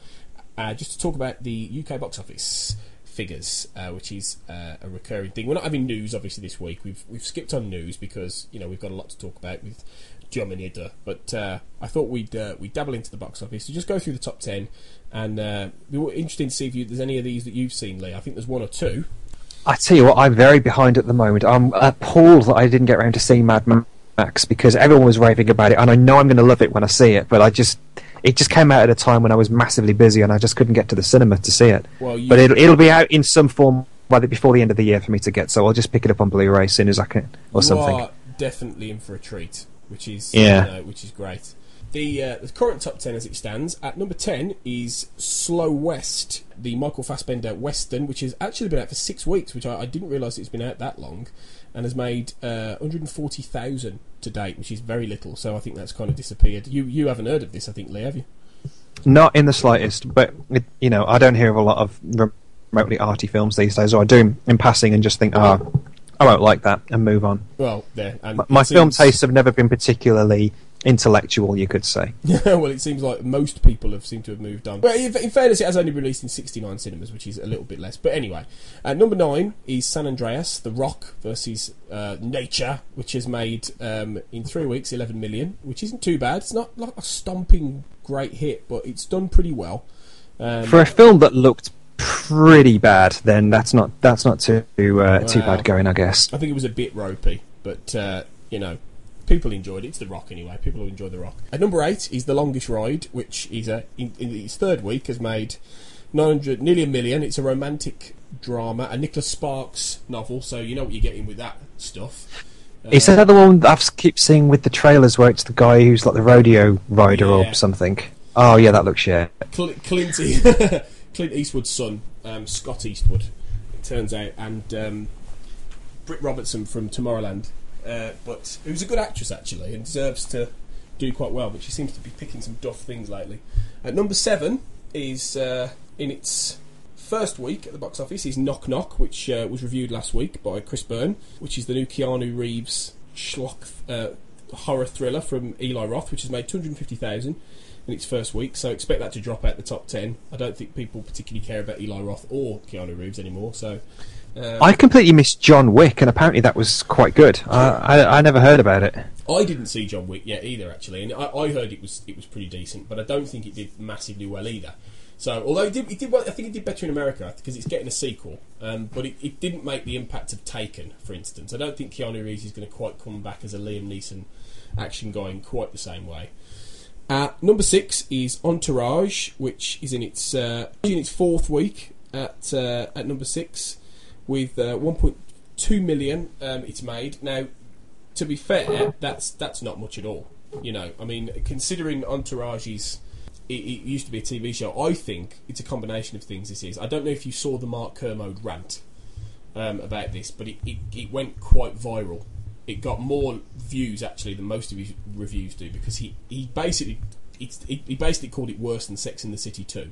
uh, just to talk about the UK box office figures, uh, which is uh, a recurring thing. We're not having news obviously this week. We've we've skipped on news because you know we've got a lot to talk about with Jominida, but uh, I thought we'd uh, we'd dabble into the box office to just go through the top ten, and uh, we were interested to see if you, there's any of these that you've seen, Lee. I think there's one or two. I tell you what, I'm very behind at the moment. I'm appalled that I didn't get around to seeing Mad Max because everyone was raving about it, and I know I'm going to love it when I see it. But I just, it just came out at a time when I was massively busy, and I just couldn't get to the cinema to see it. Well, you- but it'll, it'll be out in some form by the, before the end of the year for me to get. So I'll just pick it up on Blu-ray as soon as I can, or you something. are definitely in for a treat, which is Yeah. you know, which is great. The, uh, the current top ten as it stands at number ten is Slow West, the Michael Fassbender western, which has actually been out for six weeks, which I, I didn't realise it's been out that long, and has made uh, 140,000 to date, which is very little. So I think that's kind of disappeared. You you haven't heard of this, I think, Lee, have you? Not in the slightest, but it, you know, I don't hear of a lot of remotely arty films these days, or I do in passing and just think, oh, I won't like that, and move on. Well, there. And My, my it film tastes have never been particularly intellectual, you could say. (laughs) Yeah, well, it seems like most people have seemed to have moved on. But in fairness, it has only released in 69 cinemas, which is a little bit less. But anyway, uh, number nine is San Andreas, The Rock versus uh, Nature, which has made um, in three weeks 11 million, which isn't too bad. It's not like a stomping great hit, but it's done pretty well. Um, For a film that looked pretty bad, then that's not that's not too uh, too bad going, I guess. I think it was a bit ropey, but uh, you know, people enjoyed it. It's The Rock anyway. People enjoy The Rock. At number eight is The Longest Ride, which is a in, in its third week has made 900, nearly a million. It's a romantic drama, a Nicholas Sparks novel, so you know what you're getting with that stuff. Is Uh, that the one that I keep seeing with the trailers where it's the guy who's like the rodeo rider Yeah. or something? Oh yeah, that looks shit. Cl- Clint, (laughs) Clint Eastwood's son, um, Scott Eastwood, it turns out, and um, Britt Robertson from Tomorrowland. Uh, but who's a good actress actually and deserves to do quite well. But she seems to be picking some duff things lately. At number seven is uh, in its first week at the box office is Knock Knock, which uh, was reviewed last week by Chris Byrne, which is the new Keanu Reeves schlock uh, horror thriller from Eli Roth, which has made two hundred fifty thousand in its first week. So expect that to drop out the top ten. I don't think people particularly care about Eli Roth or Keanu Reeves anymore. So. Um, I completely missed John Wick, and apparently that was quite good. I, I, I never heard about it. I didn't see John Wick yet either, actually, and I, I heard it was it was pretty decent, but I don't think it did massively well either. So, although it did, it did well, I think it did better in America because it's getting a sequel, um, but it, it didn't make the impact of Taken, for instance. I don't think Keanu Reeves is going to quite come back as a Liam Neeson action guy in quite the same way. Uh, number six is Entourage, which is in its uh, in its fourth week at uh, at number six with uh, 1.2 million. Um, it's made now. To be fair, that's that's not much at all. You know, I mean, considering Entourage is it, it used to be a TV show. I think it's a combination of things. This is. I don't know if you saw the Mark Kermode rant um, about this, but it, it, it went quite viral. It got more views actually than most of his reviews do because he, he basically he, he basically called it worse than Sex in the City two.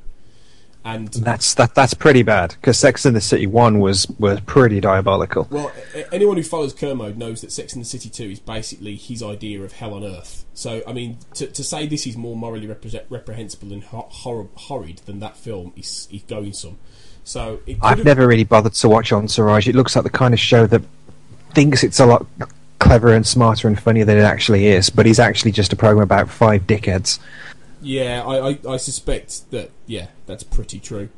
And That's that that's pretty bad because Sex in the City one was was pretty diabolical. Well, anyone who follows Kermode knows that Sex in the City 2 is basically his idea of hell on earth. So, I mean, to, to say this is more morally repre- reprehensible and hor- hor- horrid than that film is, is going some. So, it I've never really bothered to watch Entourage. It looks like the kind of show that thinks it's a lot cleverer and smarter and funnier than it actually is, but is actually just a program about five dickheads. Yeah, I, I, I suspect that, yeah, that's pretty true.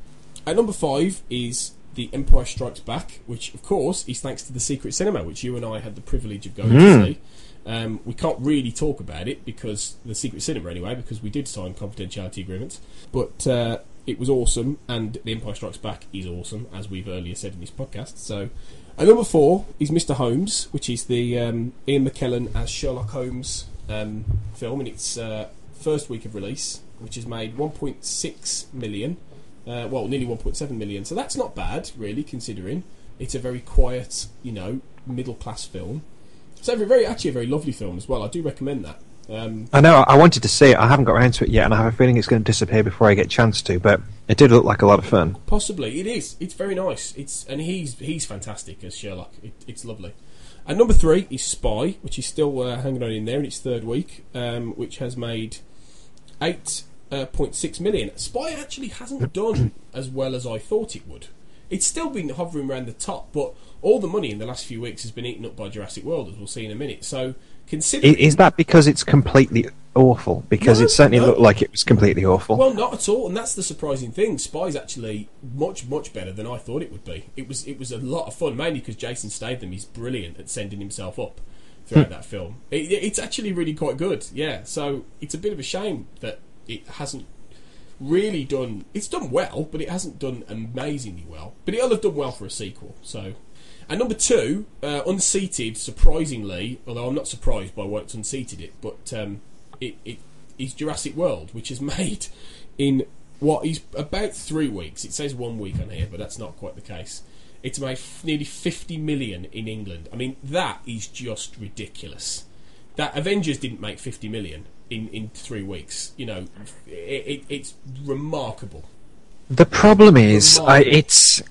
At number five is The Empire Strikes Back, which, of course, is thanks to the Secret Cinema, which you and I had the privilege of going to Mm. see. Um, we can't really talk about it because the Secret Cinema, anyway, because we did sign confidentiality agreements. But uh, it was awesome, and The Empire Strikes Back is awesome, as we've earlier said in this podcast. So, at number four is Mr. Holmes, which is the um, Ian McKellen as Sherlock Holmes um, film, in its uh, first week of release, which has made 1.6 million. Uh, well, nearly 1.7 million. So that's not bad, really, considering it's a very quiet, you know, middle class film. It's a very, very actually a very lovely film as well. I do recommend that. Um, I know I wanted to see it. I haven't got around to it yet, and I have a feeling it's going to disappear before I get a chance to. But it did look like a lot of fun. Possibly, it is. It's very nice. It's and he's he's fantastic as Sherlock. It, it's lovely. And number three is Spy, which is still uh, hanging on in there in its third week, um, which has made eight uh, point six million. Spy actually hasn't done as well as I thought it would. It's still been hovering around the top, but all the money in the last few weeks has been eaten up by Jurassic World, as we'll see in a minute. So, considering Is that because it's completely awful? Because No, it certainly no. looked like it was completely awful. Well, not at all, and that's the surprising thing. Spy's actually much, much better than I thought it would be. It was, it was a lot of fun, mainly because Jason Statham is brilliant at sending himself up throughout that film. It, it's actually really quite good, yeah. So it's a bit of a shame that it hasn't really done. It's done well, but it hasn't done amazingly well. But it'll have done well for a sequel. So, and number two, uh, unseated. Surprisingly, although I'm not surprised by what's unseated it, but um, it, it is Jurassic World, which is (laughs) made in what is about three weeks. It says one week on here, but that's not quite the case. It's made f- nearly 50 million in England. I mean, that is just ridiculous. That Avengers didn't make 50 million in, in three weeks. You know, it, it, it's remarkable. The problem is, I, it's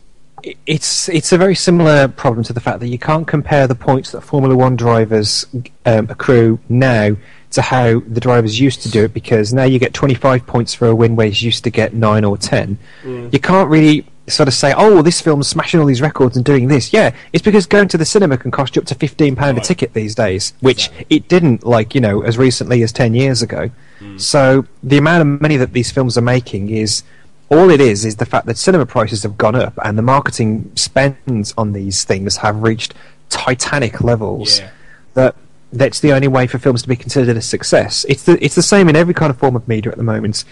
it's it's a very similar problem to the fact that you can't compare the points that Formula One drivers um, accrue now to how the drivers used to do it because now you get 25 points for a win where you used to get 9 or 10. Mm. You can't really sort of say, oh, this film's smashing all these records and doing this. Yeah, it's because going to the cinema can cost you up to £15 a ticket these days, which it didn't, like, you know, as recently as 10 years ago. Hmm. So the amount of money that these films are making is all it is is the fact that cinema prices have gone up and the marketing spends on these things have reached titanic levels Yeah. that that's the only way for films to be considered a success. It's the it's the same in every kind of form of media at the moment.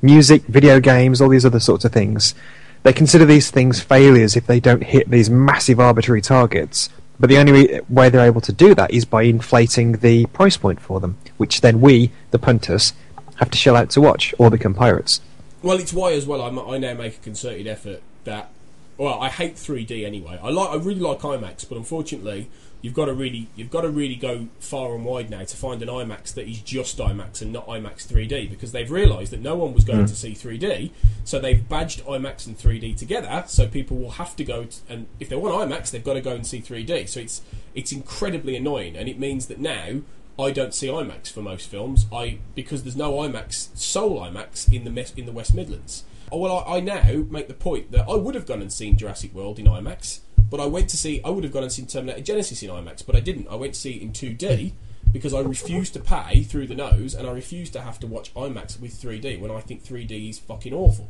Music, video games, all these other sorts of things. They consider these things failures if they don't hit these massive arbitrary targets. But the only way they're able to do that is by inflating the price point for them, which then we, the punters, have to shell out to watch or become pirates. Well, it's why as well. I'm, I now make a concerted effort that. Well, I hate 3D anyway. I like. I really like IMAX, but unfortunately, you've got to really, you've got to really go far and wide now to find an IMAX that is just IMAX and not IMAX 3D because they've realised that no one was going Mm. to see 3D, so they've badged IMAX and 3D together. So people will have to go, and if they want IMAX, they've got to go and see 3D. So it's it's incredibly annoying, and it means that now I don't see IMAX for most films. I because there's no IMAX, sole IMAX in the Mes- in the West Midlands. Oh, well, I, I now make the point that I would have gone and seen Jurassic World in IMAX, but I went to see. I would have gone and seen Terminator Genisys in IMAX, but I didn't. I went to see it in 2D because I refused to pay through the nose, and I refused to have to watch IMAX with 3D when I think 3D is fucking awful.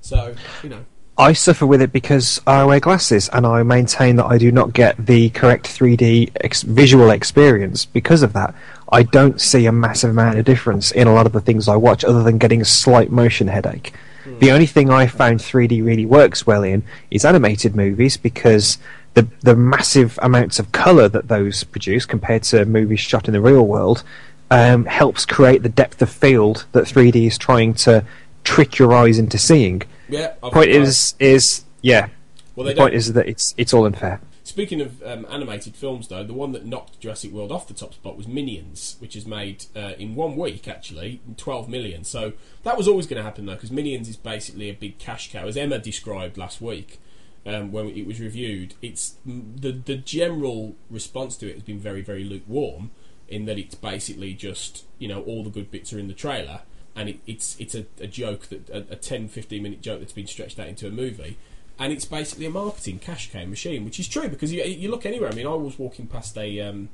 So you know. I suffer with it because I wear glasses and I maintain that I do not get the correct 3D ex- visual experience because of that. I don't see a massive amount of difference in a lot of the things I watch other than getting a slight motion headache. The only thing I found 3D really works well in is animated movies because the the massive amounts of colour that those produce compared to movies shot in the real world um, helps create the depth of field that 3D is trying to trick your eyes into seeing. Yeah, point is is yeah. Well, the point is that it's it's all unfair. Speaking of um, animated films, though, the one that knocked Jurassic World off the top spot was Minions, which is made uh, in one week, actually, 12 million. So that was always going to happen, though, because Minions is basically a big cash cow, as Emma described last week um, when it was reviewed. It's the the general response to it has been very very lukewarm, in that it's basically just you know all the good bits are in the trailer, and it, it's it's a, a joke that a, a 10 15 minute joke that's been stretched out into a movie and it's basically a marketing cash cow machine, which is true because you, you look anywhere. I mean, I was walking past a um,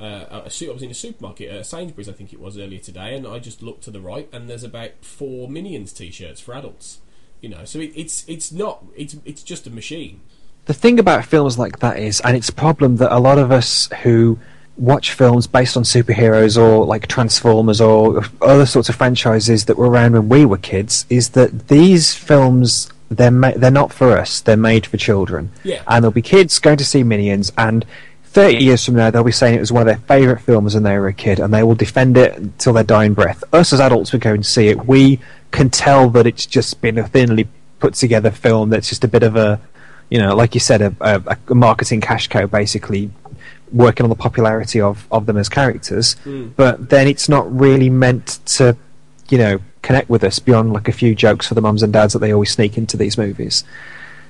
uh, I was in a supermarket, uh, Sainsbury's, I think it was earlier today, and I just looked to the right, and there's about four Minions T-shirts for adults. You know, so it, it's it's not it's it's just a machine. The thing about films like that is, and it's a problem that a lot of us who watch films based on superheroes or like Transformers or other sorts of franchises that were around when we were kids, is that these films they're ma- they're not for us. They're made for children. Yeah. And there'll be kids going to see Minions, and 30 years from now they'll be saying it was one of their favourite films when they were a kid, and they will defend it until their dying breath. Us as adults will go and see it. We can tell that it's just been a thinly put together film that's just a bit of a you know, like you said, a, a, a marketing cash cow, basically working on the popularity of, of them as characters. Mm. But then it's not really meant to, you know, connect with us beyond like a few jokes for the mums and dads that they always sneak into these movies.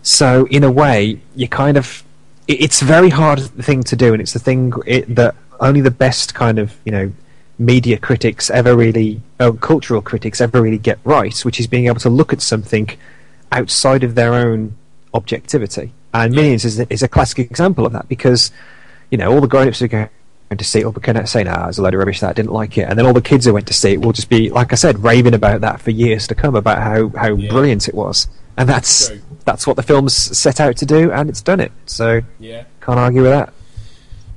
So in a way, you kind of, it, it's a very hard thing to do, and it's the thing it, that only the best kind of, you know, media critics ever really, or cultural critics ever really get right, which is being able to look at something outside of their own objectivity. And Minions is, is a classic example of that because, you know, all the grown-ups are going to see it will be kind of saying, ah, there's a load of rubbish that I didn't like it. And then all the kids who went to see it will just be, like I said, raving about that for years to come about how, how brilliant it was. And that's True. that's what the film's set out to do, and it's done it. So Yeah. can't argue with that.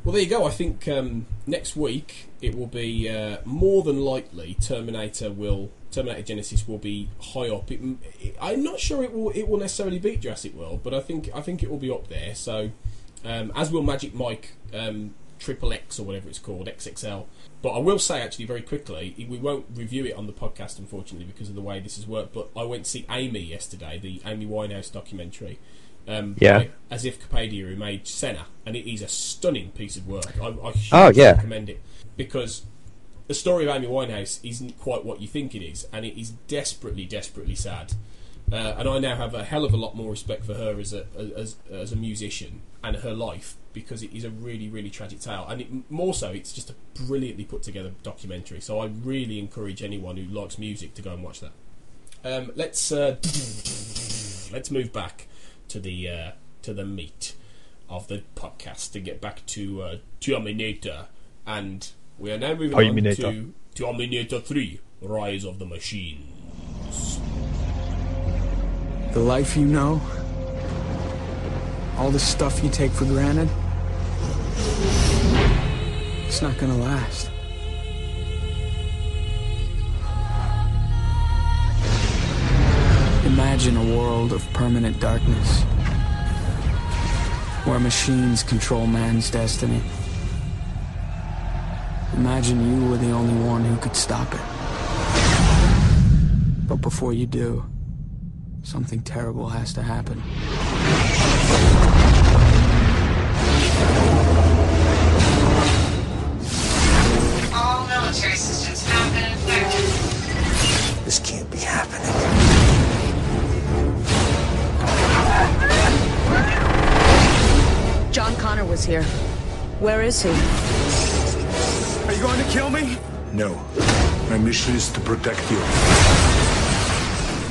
Well, there you go. I think um, next week it will be uh, more than likely Terminator will Terminator Genisys will be high up. It, it, I'm not sure it will it will necessarily beat Jurassic World, but I think I think it will be up there. So um, as will Magic Mike um, Triple X or whatever it's called XXL. But I will say actually very quickly, we won't review it on the podcast unfortunately because of the way this has worked. But I went to see Amy yesterday, the Amy Winehouse documentary. Um, Yeah. Asif Kapadia, who made Senna, and it is a stunning piece of work. I, I Oh, yeah. recommend it because the story of Amy Winehouse isn't quite what you think it is, and it is desperately, desperately sad. Uh, and I now have a hell of a lot more respect for her as a as, as a musician and her life because it is a really really tragic tale, and it, more so, it's just a brilliantly put together documentary. So I really encourage anyone who likes music to go and watch that. Um, let's uh, (laughs) let's move back to the uh, to the meat of the podcast to get back to uh, Terminator, and we are now moving Terminator. on to Terminator Three: Rise of the Machines. The life you know, all the stuff you take for granted, it's not gonna last. Imagine a world of permanent darkness, where machines control man's destiny. Imagine you were the only one who could stop it. But before you do, something terrible has to happen. All military systems have been infected. This can't be happening. John Connor was here. Where is he? Are you going to kill me? No. My mission is to protect you.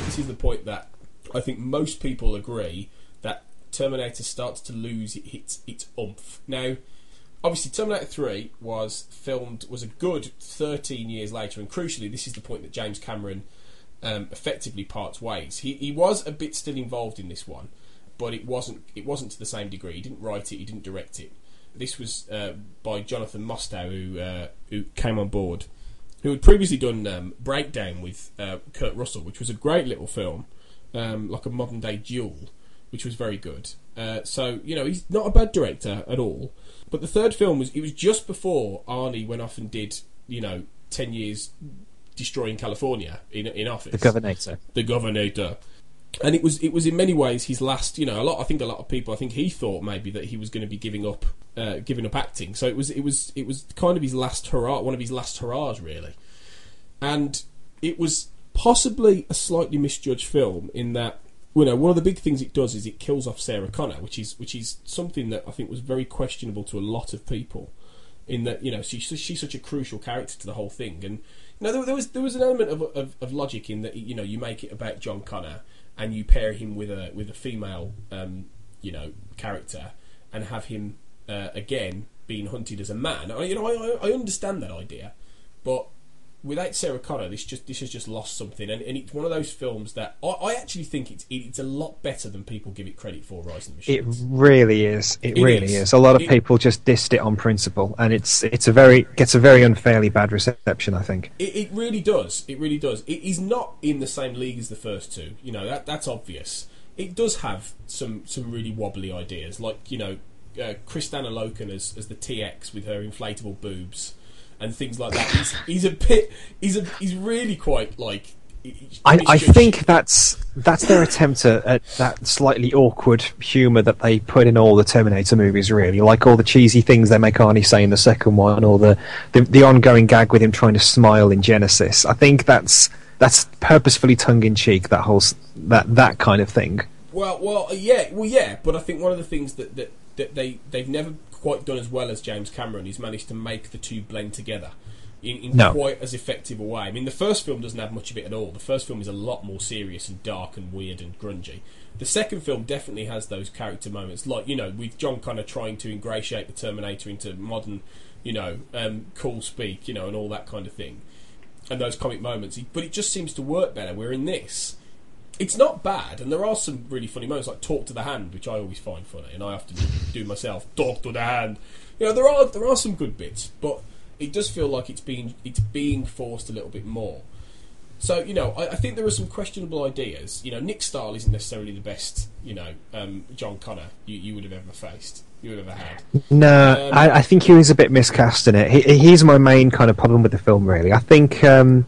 This is the point that I think most people agree that Terminator starts to lose its its umph. Now, obviously, Terminator Three was filmed was a good thirteen years later, and crucially, this is the point that James Cameron um, effectively parts ways. He he was a bit still involved in this one, but it wasn't it wasn't to the same degree. He didn't write it, he didn't direct it. This was uh, by Jonathan Mostow, who uh, who came on board, who had previously done um, Breakdown with uh, Kurt Russell, which was a great little film, um, like a modern day duel, which was very good. Uh, so you know he's not a bad director at all. But the third film was it was just before Arnie went off and did you know ten years destroying California in in office. The Governator. The Governator. And it was it was in many ways his last. You know, a lot. I think a lot of people. I think he thought maybe that he was going to be giving up, uh, giving up acting. So it was it was it was kind of his last hurrah, one of his last hurrahs, really. And it was possibly a slightly misjudged film in that you know one of the big things it does is it kills off Sarah Connor, which is which is something that I think was very questionable to a lot of people. In that you know she's she's such a crucial character to the whole thing, and you know there, there was there was an element of, of, of logic in that you know you make it about John Connor and you pair him with a with a female um, you know character and have him uh, again being hunted as a man. I, you know I, I understand that idea, but without Sarah Connor, this just this has just lost something, and, and it's one of those films that I, I actually think it's it's a lot better than people give it credit for. Rise of the It really is. It, It really is. is. A lot of It- people just dissed it on principle, and it's it's a very gets a very unfairly bad reception. I think. It, it really does. It really does. It is not in the same league as the first two. You know that that's obvious. It does have some some really wobbly ideas, like you know, uh, Kristanna Loken as as the TX with her inflatable boobs and things like that. He's, he's a bit. He's a. He's really quite like. I, I think that's that's their attempt at, at that slightly awkward humour that they put in all the Terminator movies. Really, like all the cheesy things they make Arnie say in the second one, or the, the the ongoing gag with him trying to smile in Genisys. I think that's that's purposefully tongue in cheek. That whole that that kind of thing. Well, well, yeah, well, yeah. But I think one of the things that, that, that they they've never quite done as well as James Cameron He's managed to make the two blend together in, in No. quite as effective a way. I mean, the first film doesn't have much of it at all. The first film is a lot more serious and dark and weird and grungy. The second film definitely has those character moments, like you know, with John Connor trying to ingratiate the Terminator into modern, you know, um, cool speak, you know, and all that kind of thing, and those comic moments. But it just seems to work better. We're in this, it's not bad, and there are some really funny moments, like "Talk to the Hand," which I always find funny, and I often do myself. Talk to the hand. You know, there are there are some good bits, but it does feel like it's being it's being forced a little bit more. So you know, I, I think there are some questionable ideas. You know, Nick Stahl isn't necessarily the best. You know, um, John Connor you, you would have ever faced, you would have ever had. No, Um, I, I think he was a bit miscast in it. He, he's my main kind of problem with the film. Really, I think um,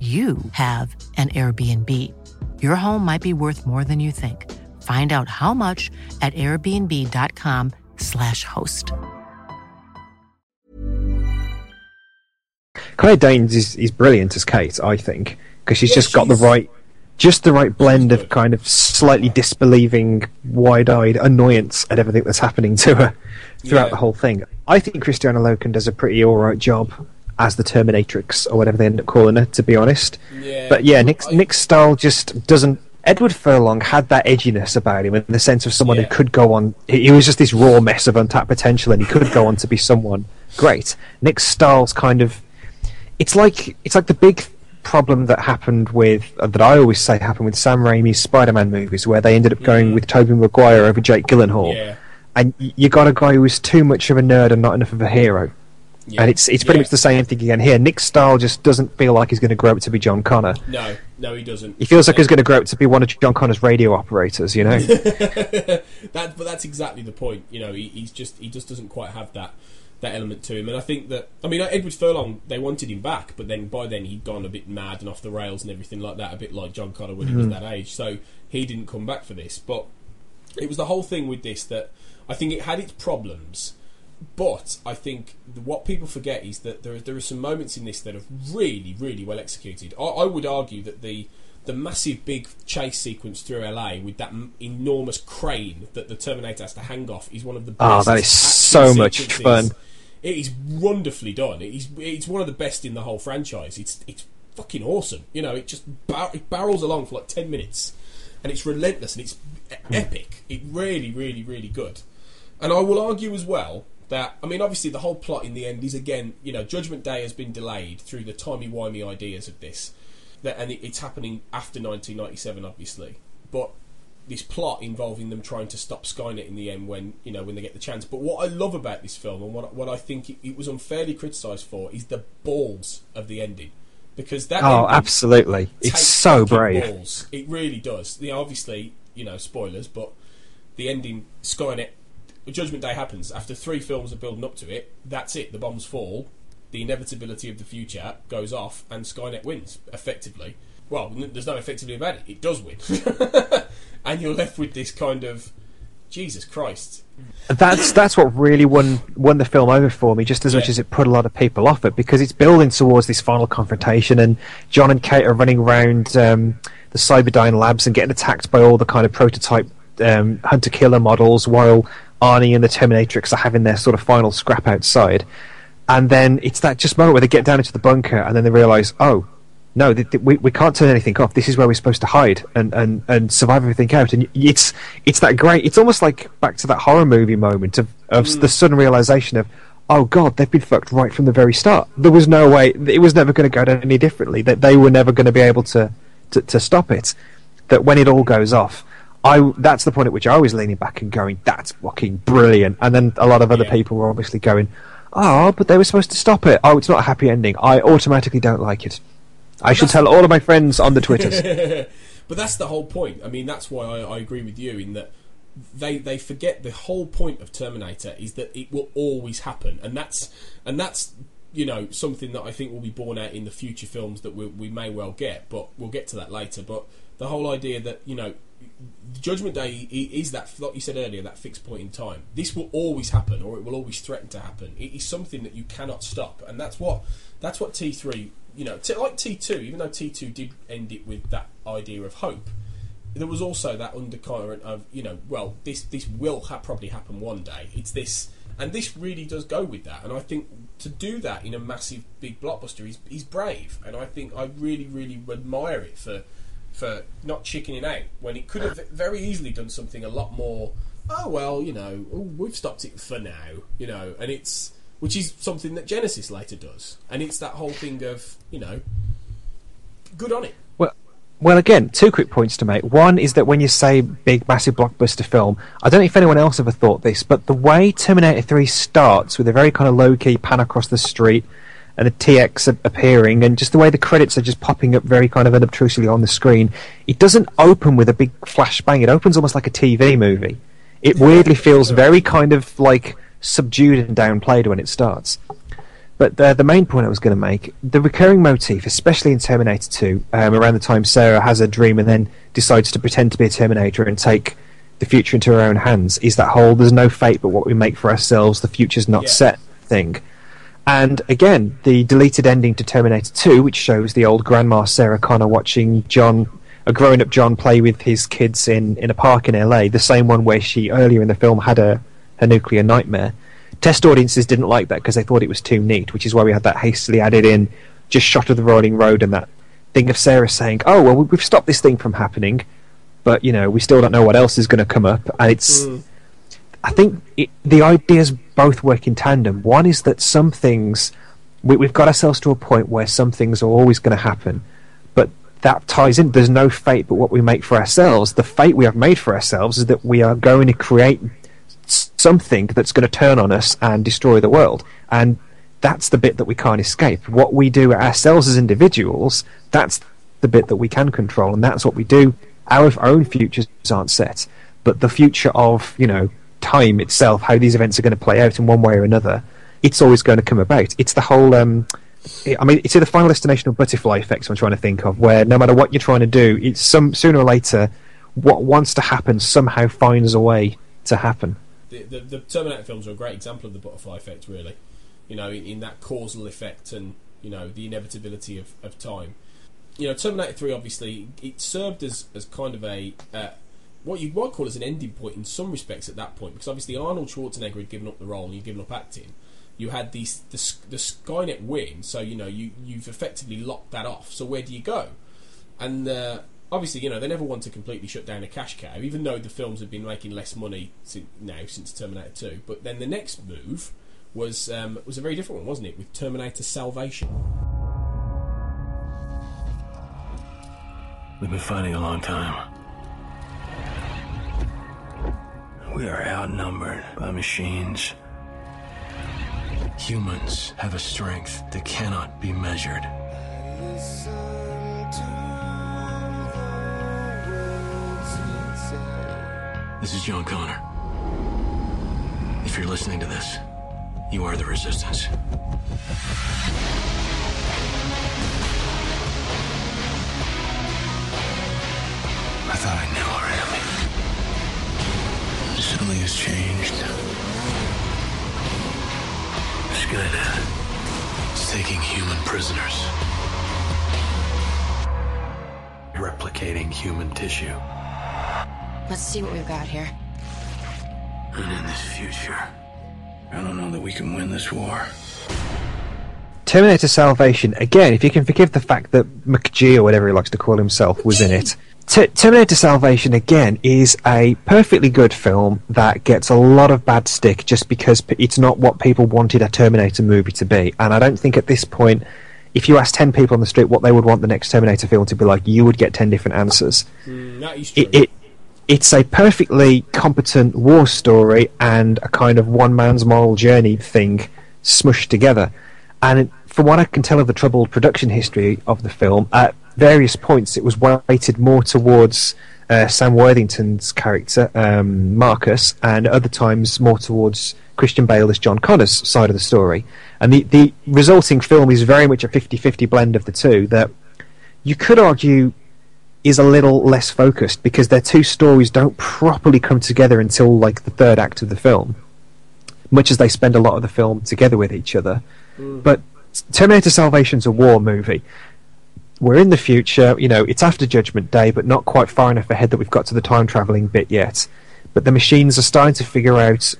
you have an Airbnb. Your home might be worth more than you think. Find out how much at airbnb.com/slash host. Claire Danes is, is brilliant as Kate, I think, because she's Yeah, just got the right, just the right blend of kind of slightly disbelieving, wide-eyed annoyance at everything that's happening to her throughout Yeah. the whole thing. I think Kristanna Loken does a pretty all right job as the Terminatrix or whatever they end up calling her, to be honest. Yeah. But yeah, Nick Nick Stahl just doesn't. Edward Furlong had that edginess about him in the sense of someone who could go on. He, was just this raw mess of untapped potential, and he could go on to be someone great. Nick Stahl's kind of. It's like it's like the big problem that happened with uh, that I always say happened with Sam Raimi's Spider-Man movies, where they ended up going with Tobey Maguire over Jake Gyllenhaal, Yeah. and you got a guy who was too much of a nerd and not enough of a hero. Yeah. And it's it's pretty Yeah. much the same thing again here. Nick Stahl just doesn't feel like he's going to grow up to be John Connor. No, no, he doesn't. He feels like he's going to grow up to be one of John Connor's radio operators, you know. (laughs) that, but that's exactly the point. You know, he, he's just he just doesn't quite have that that element to him. And I think that I mean Edward Furlong, they wanted him back, but then by then he'd gone a bit mad and off the rails and everything like that, a bit like John Connor when he was Mhm. that age. So he didn't come back for this. But it was the whole thing with this that I think it had its problems. But I think what people forget is that there are, there are some moments in this that are really, really well executed. I, I would argue that the the massive big chase sequence through LA with that m- enormous crane that the Terminator has to hang off is one of the Oh, best. that is so much sequences. fun. It is wonderfully done. It is it's one of the best in the whole franchise. It's it's fucking awesome. You know, it just bar- it barrels along for like ten minutes, and it's relentless and it's epic. It really, really, really good. And I will argue as well that I mean, obviously, the whole plot in the end is again, you know, Judgment Day has been delayed through the timey wimey ideas of this, that and it, it's happening after 1997, obviously, but this plot involving them trying to stop Skynet in the end when you know when they get the chance. But what I love about this film and what what I think it, it was unfairly criticised for is the balls of the ending. Because that Oh, absolutely. It's so brave. balls. It really does. You know, obviously, you know, spoilers, but the ending, Skynet, Judgment Day happens after three films are building up to it. That's it. The bombs fall. The inevitability of the future goes off, and Skynet wins effectively. Well, n- there's no effectively about it. It does win, (laughs) and you're left with this kind of Jesus Christ. That's that's what really won won the film over for me, just as much as it put a lot of people off it, because it's building towards this final confrontation, and John and Kate are running around um, the Cyberdyne labs and getting attacked by all the kind of prototype um, hunter killer models, while Arnie and the Terminatrix are having their sort of final scrap outside. And then it's that just moment where they get down into the bunker, and then they realise, oh, no, th- th- we, we can't turn anything off. This is where we're supposed to hide and, and, and survive everything out. And it's it's that great. It's almost like back to that horror movie moment of, of Mm. the sudden realization of, oh god, they've been fucked right from the very start. There was no way, it was never going to go down any differently. That they were never going to be able to, to, to stop it. That when it all goes off, I that's the point at which I was leaning back and going, that's fucking brilliant. And then a lot of other Yeah. people were obviously going, oh, but they were supposed to stop it. Oh, it's not a happy ending. I automatically don't like it. I should tell all of my friends on the Twitters. (laughs) but that's the whole point. I mean, that's why I, I agree with you in that they they forget the whole point of Terminator is that it will always happen, and that's and that's you know something that I think will be borne out in the future films that we, we may well get, but we'll get to that later. But the whole idea that you know. Judgment Day is that, like you said earlier, that fixed point in time. This will always happen, or it will always threaten to happen. It is something that you cannot stop, and that's what that's what T three, you know, t- like T two. Even though T two did end it with that idea of hope, there was also that undercurrent of you know, well, this this will ha- probably happen one day. It's this, and this really does go with that. And I think to do that in a massive big blockbuster is is brave, and I think I really really admire it for for not chickening out when it could have very easily done something a lot more. Oh well, you know, we've stopped it for now, you know, and it's which is something that Genisys later does, and it's that whole thing of you know, good on it. Well, well, again, two quick points to make. One is that when you say big, massive blockbuster film, I don't know if anyone else ever thought this, but the way Terminator 3 starts with a very kind of low key pan across the street and the TX appearing, and just the way the credits are just popping up very kind of unobtrusively on the screen, it doesn't open with a big flash bang. It opens almost like a TV movie. It weirdly feels very kind of like subdued and downplayed when it starts. But the, the main point I was going to make, the recurring motif, especially in Terminator 2, um, around the time Sarah has a dream and then decides to pretend to be a Terminator and take the future into her own hands, is that whole there's no fate but what we make for ourselves, the future's not Yeah. set thing. And again, the deleted ending to Terminator 2, which shows the old grandma Sarah Connor watching John, a grown up John, play with his kids in, in a park in LA, the same one where she earlier in the film had a, a nuclear nightmare. Test audiences didn't like that because they thought it was too neat, which is why we had that hastily added in just shot of the rolling road and that thing of Sarah saying, "Oh well, we- we've stopped this thing from happening, but you know we still don't know what else is going to come up." And it's, mm. I think it, the ideas both work in tandem. One is that some things we, we've got ourselves to a point where some things are always going to happen, but that ties in. There's no fate but what we make for ourselves. The fate we have made for ourselves is that we are going to create something that's going to turn on us and destroy the world. And that's the bit that we can't escape. What we do ourselves as individuals, that's the bit that we can control, and that's what we do. Our own futures aren't set, but the future of you know time itself, how these events are going to play out in one way or another, it's always going to come about. It's the whole. Um, I mean, it's the final destination of butterfly effects I'm trying to think of, where no matter what you're trying to do, it's some sooner or later, what wants to happen somehow finds a way to happen. The, the, the Terminator films are a great example of the butterfly effect, really. You know, in, in that causal effect and you know the inevitability of, of time. You know, Terminator Three obviously it served as as kind of a uh, what you might call as an ending point in some respects at that point, because obviously Arnold Schwarzenegger had given up the role and he'd given up acting. You had the, the Skynet win, so you know you you've effectively locked that off. So where do you go? And uh, obviously, you know they never want to completely shut down a cash cow, even though the films have been making less money since, now since Terminator Two. But then the next move was um, was a very different one, wasn't it? With Terminator Salvation. We've been fighting a long time. We are outnumbered by machines. Humans have a strength that cannot be measured. This is John Connor. If you're listening to this, you are the resistance. I thought I knew our enemy. Something has changed. Skynet is taking human prisoners, replicating human tissue. Let's see what we've got here. And in this future, I don't know that we can win this war. Terminator Salvation, again, if you can forgive the fact that McG or whatever he likes to call himself was in it, T- Terminator Salvation again is a perfectly good film that gets a lot of bad stick just because p- it's not what people wanted a Terminator movie to be. And I don't think at this point, if you ask 10 people on the street what they would want the next Terminator film to be like, you would get 10 different answers. Mm, that is true. It, it, it's a perfectly competent war story and a kind of one man's moral journey thing smushed together. And it, from what I can tell of the troubled production history of the film, at various points it was weighted more towards uh, Sam Worthington's character, um, Marcus, and other times more towards Christian Bale as John Connor's side of the story. And the, the resulting film is very much a 50 50 blend of the two that you could argue is a little less focused because their two stories don't properly come together until like the third act of the film, much as they spend a lot of the film together with each other. Mm. But Terminator Salvation's a war movie. We're in the future, you know, it's after Judgment Day, but not quite far enough ahead that we've got to the time travelling bit yet. But the machines are starting to figure out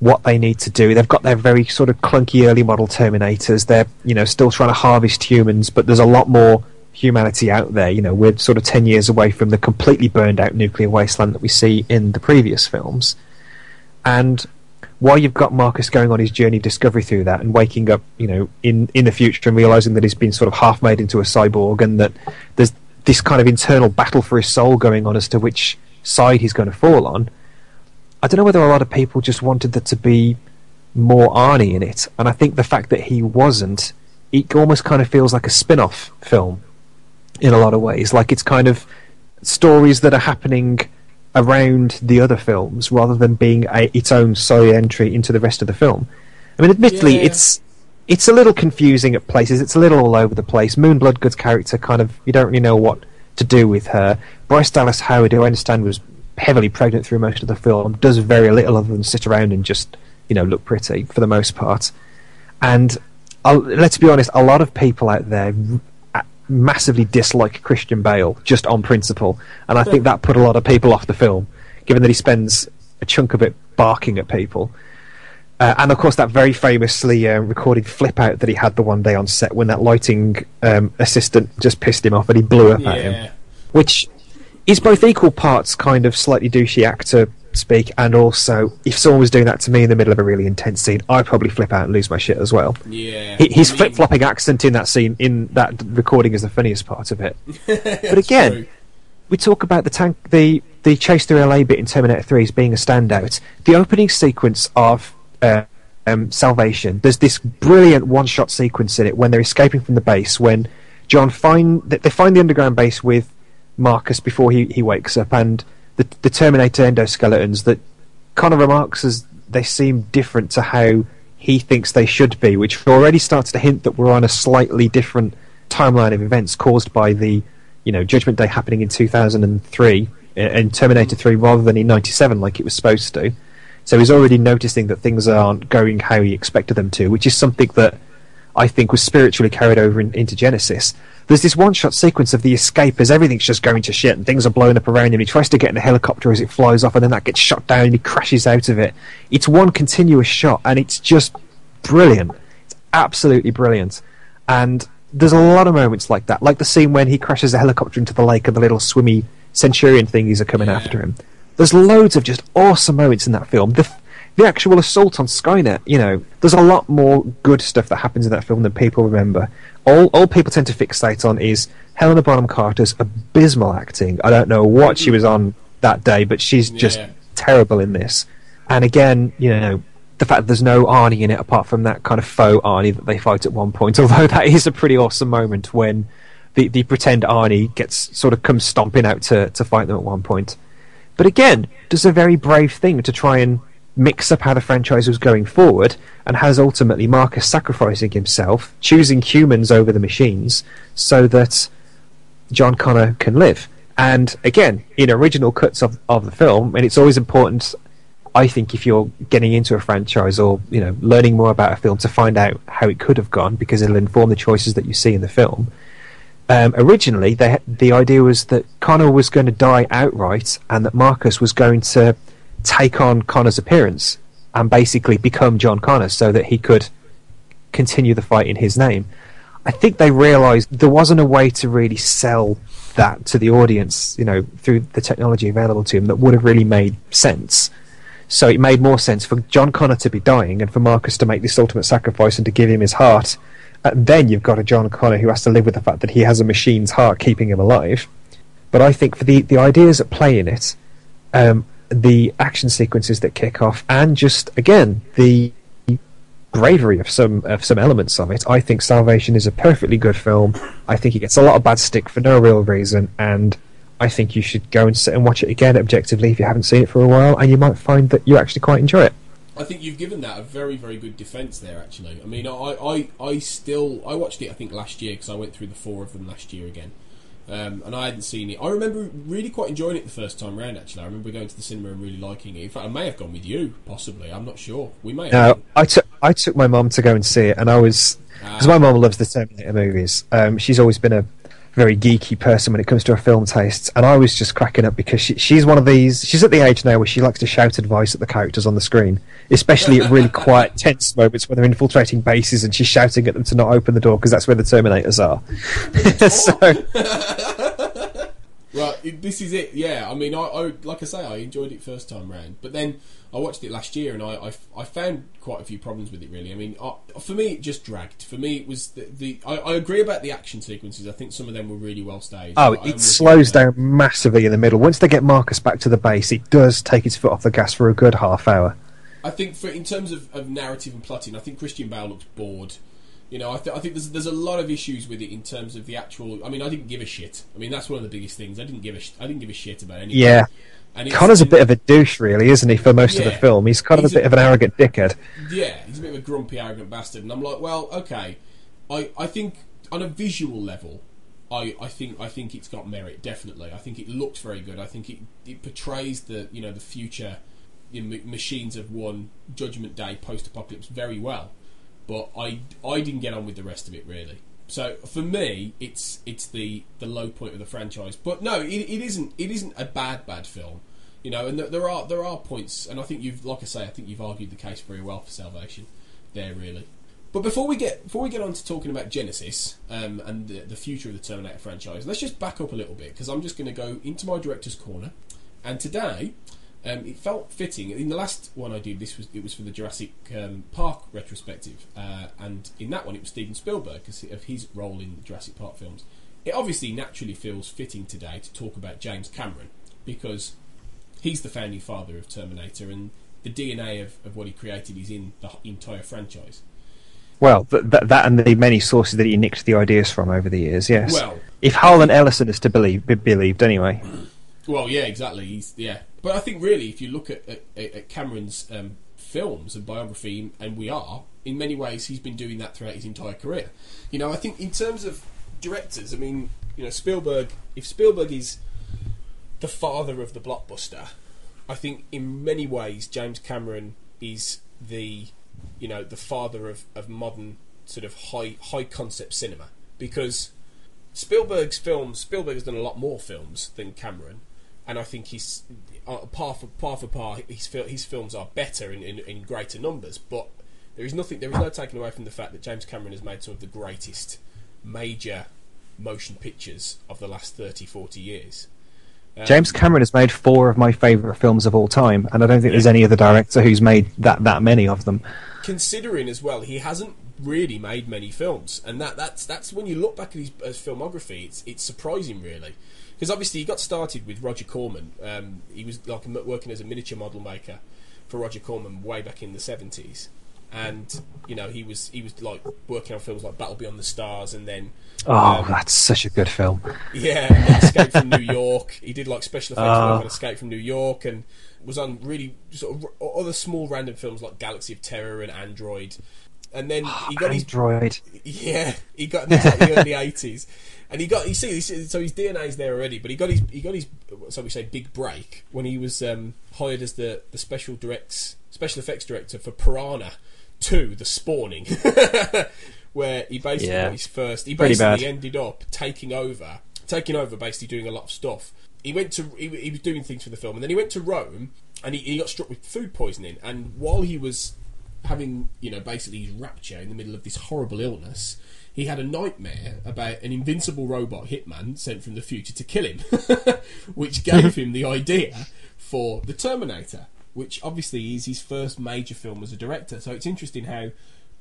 what they need to do. They've got their very sort of clunky early model Terminators. They're, you know, still trying to harvest humans, but there's a lot more humanity out there. You know, we're sort of 10 years away from the completely burned out nuclear wasteland that we see in the previous films. And while you've got Marcus going on his journey of discovery through that and waking up, you know, in, in the future and realizing that he's been sort of half made into a cyborg and that there's this kind of internal battle for his soul going on as to which side he's going to fall on. I don't know whether a lot of people just wanted there to be more Arnie in it, and I think the fact that he wasn't, it almost kind of feels like a spin-off film in a lot of ways. Like it's kind of stories that are happening around the other films rather than being a, its own solo entry into the rest of the film. I mean, admittedly, Yeah. it's it's a little confusing at places. It's a little all over the place. Moon Bloodgood's character kind of you don't really know what to do with her. Bryce Dallas Howard, who I understand was heavily pregnant through most of the film, does very little other than sit around and just you know look pretty for the most part. And i let's be honest, a lot of people out there massively dislike Christian Bale just on principle, and I think that put a lot of people off the film, given that he spends a chunk of it barking at people. Uh, and of course, that very famously uh, recorded flip out that he had the one day on set when that lighting um, assistant just pissed him off and he blew up at him. Which is both equal parts kind of slightly douchey actor speak, and also if someone was doing that to me in the middle of a really intense scene, I'd probably flip out and lose my shit as well. Yeah. He, his I mean- flip flopping accent in that scene, in that recording, is the funniest part of it. (laughs) but again, true. we talk about the tank, the the chase through LA bit in Terminator 3 as being a standout. The opening sequence of uh, um, Salvation, there's this brilliant one-shot sequence in it when they're escaping from the base. When John find they find the underground base with Marcus before he, he wakes up, and the the Terminator endoskeletons that Connor remarks as they seem different to how he thinks they should be, which already starts to hint that we're on a slightly different timeline of events caused by the, you know, Judgment Day happening in 2003 uh, in Terminator 3 rather than in 97 like it was supposed to. So he's already noticing that things aren't going how he expected them to, which is something that I think was spiritually carried over in, into Genisys. There's this one shot sequence of the escape as everything's just going to shit and things are blowing up around him. He tries to get in a helicopter as it flies off and then that gets shot down and he crashes out of it. It's one continuous shot and it's just brilliant. It's absolutely brilliant. And there's a lot of moments like that, like the scene when he crashes the helicopter into the lake and the little swimmy centurion thingies are coming after him. There's loads of just awesome moments in that film. The, the actual assault on Skynet, you know, there's a lot more good stuff that happens in that film than people remember. All, all people tend to fixate on is Helena Bonham Carter's abysmal acting. I don't know what she was on that day, but she's just Yeah. terrible in this. And again, you know, the fact that there's no Arnie in it apart from that kind of faux Arnie that they fight at one point, (laughs) although that is a pretty awesome moment when the, the pretend Arnie gets sort of comes stomping out to, to fight them at one point. But again, does a very brave thing to try and mix up how the franchise was going forward and has ultimately Marcus sacrificing himself, choosing humans over the machines so that John Connor can live. And again, in original cuts of, of the film, and it's always important, I think, if you're getting into a franchise or you know learning more about a film to find out how it could have gone because it'll inform the choices that you see in the film. Um, originally, they, the idea was that Connor was going to die outright, and that Marcus was going to take on Connor's appearance and basically become John Connor, so that he could continue the fight in his name. I think they realised there wasn't a way to really sell that to the audience, you know, through the technology available to him that would have really made sense. So it made more sense for John Connor to be dying and for Marcus to make this ultimate sacrifice and to give him his heart. And then you've got a John Connor who has to live with the fact that he has a machine's heart keeping him alive. But I think for the, the ideas at play in it, um, the action sequences that kick off, and just again the bravery of some of some elements of it, I think Salvation is a perfectly good film. I think it gets a lot of bad stick for no real reason, and I think you should go and sit and watch it again objectively if you haven't seen it for a while, and you might find that you actually quite enjoy it. I think you've given that a very, very good defence there. Actually, I mean, I, I, I still I watched it. I think last year because I went through the four of them last year again, um, and I hadn't seen it. I remember really quite enjoying it the first time round. Actually, I remember going to the cinema and really liking it. In fact, I may have gone with you, possibly. I'm not sure. We may. No, Have I took I took my mum to go and see it, and I was because my mum loves the Terminator movies. Um, she's always been a very geeky person when it comes to her film tastes, and I was just cracking up because she, she's one of these. She's at the age now where she likes to shout advice at the characters on the screen, especially at really quiet, (laughs) tense moments when they're infiltrating bases, and she's shouting at them to not open the door because that's where the Terminators are. (laughs) so (laughs) Right, this is it. Yeah, I mean, I, I like I say, I enjoyed it first time round, but then I watched it last year, and I, I, I found quite a few problems with it. Really, I mean, I, for me, it just dragged. For me, it was the, the I, I agree about the action sequences. I think some of them were really well staged. Oh, it slows down massively in the middle. Once they get Marcus back to the base, it does take its foot off the gas for a good half hour. I think for in terms of, of narrative and plotting, I think Christian Bale looks bored. You know, I, th- I think there's there's a lot of issues with it in terms of the actual. I mean, I didn't give a shit. I mean, that's one of the biggest things. I didn't give a sh- I didn't give a shit about anything. Yeah. And Connor's a bit of a douche, really, isn't he, for most of the film? He's kind of He's a bit a- of an arrogant dickhead. Yeah, he's a bit of a grumpy, arrogant bastard, and I'm like, well, okay. I, I think on a visual level, I, I think I think it's got merit. Definitely, I think it looks very good. I think it, it portrays the you know the future you know, machines of one Judgment Day post apocalypse very well. But I I didn't get on with the rest of it really. So for me, it's it's the, the low point of the franchise. But no, it, it isn't it isn't a bad bad film. You know, and th- there are there are points, and I think you've, like I say, I think you've argued the case very well for Salvation, there really. But before we get before we get on to talking about Genisys um, and the, the future of the Terminator franchise, let's just back up a little bit because I'm just going to go into my director's corner, and today um, it felt fitting. In the last one I did, this was it was for the Jurassic um, Park retrospective, uh, and in that one it was Steven Spielberg because of his role in the Jurassic Park films. It obviously naturally feels fitting today to talk about James Cameron because he's the founding father of Terminator, and the DNA of, of what he created is in the entire franchise. Well, th- th- that and the many sources that he nicked the ideas from over the years, yes. Well- if Harlan Ellison is to believe, be believed anyway. Well, yeah, exactly. He's yeah, but I think really, if you look at at, at Cameron's um, films and biography, and we are in many ways, he's been doing that throughout his entire career. You know, I think in terms of directors, I mean, you know, Spielberg. If Spielberg is the father of the blockbuster, I think in many ways James Cameron is the you know the father of, of modern sort of high high concept cinema because Spielberg's films Spielberg has done a lot more films than Cameron and I think he's uh, par for par for par his fil- his films are better in, in, in greater numbers but there is nothing there is no taking away from the fact that James Cameron has made some of the greatest major motion pictures of the last 30 40 years. Um, James Cameron has made four of my favourite films of all time, and I don't think there's any other director who's made that, that many of them. considering as well he hasn't really made many films and that that's that's when you look back at his, his filmography it's it's surprising really because obviously he got started with Roger Corman um, he was like working as a miniature model maker for Roger Corman way back in the 70s and you know he was he was like working on films like Battle Beyond the Stars and then Oh, um, that's such a good film. yeah, Escape from New York. He did like special effects work on Escape from New York, and was on really sort of other small random films like Galaxy of Terror and Android. And then he (sighs) got his Android. yeah, he got in like the early eighties, and he got you see so his DNA's there already, but he got his he got his so we say big break when he was um, hired as the the special directs special effects director for Piranha Two: The Spawning, (laughs) where he basically Yeah. his first. He basically ended up taking over, taking over, basically doing a lot of stuff. He went to he, he was doing things for the film, and then he went to Rome, and he, he got struck with food poisoning. And while he was having, you know, basically his rapture in the middle of this horrible illness, he had a nightmare about an invincible robot hitman sent from the future to kill him, (laughs) which gave (laughs) him the idea for the Terminator, which obviously is his first major film as a director. So it's interesting how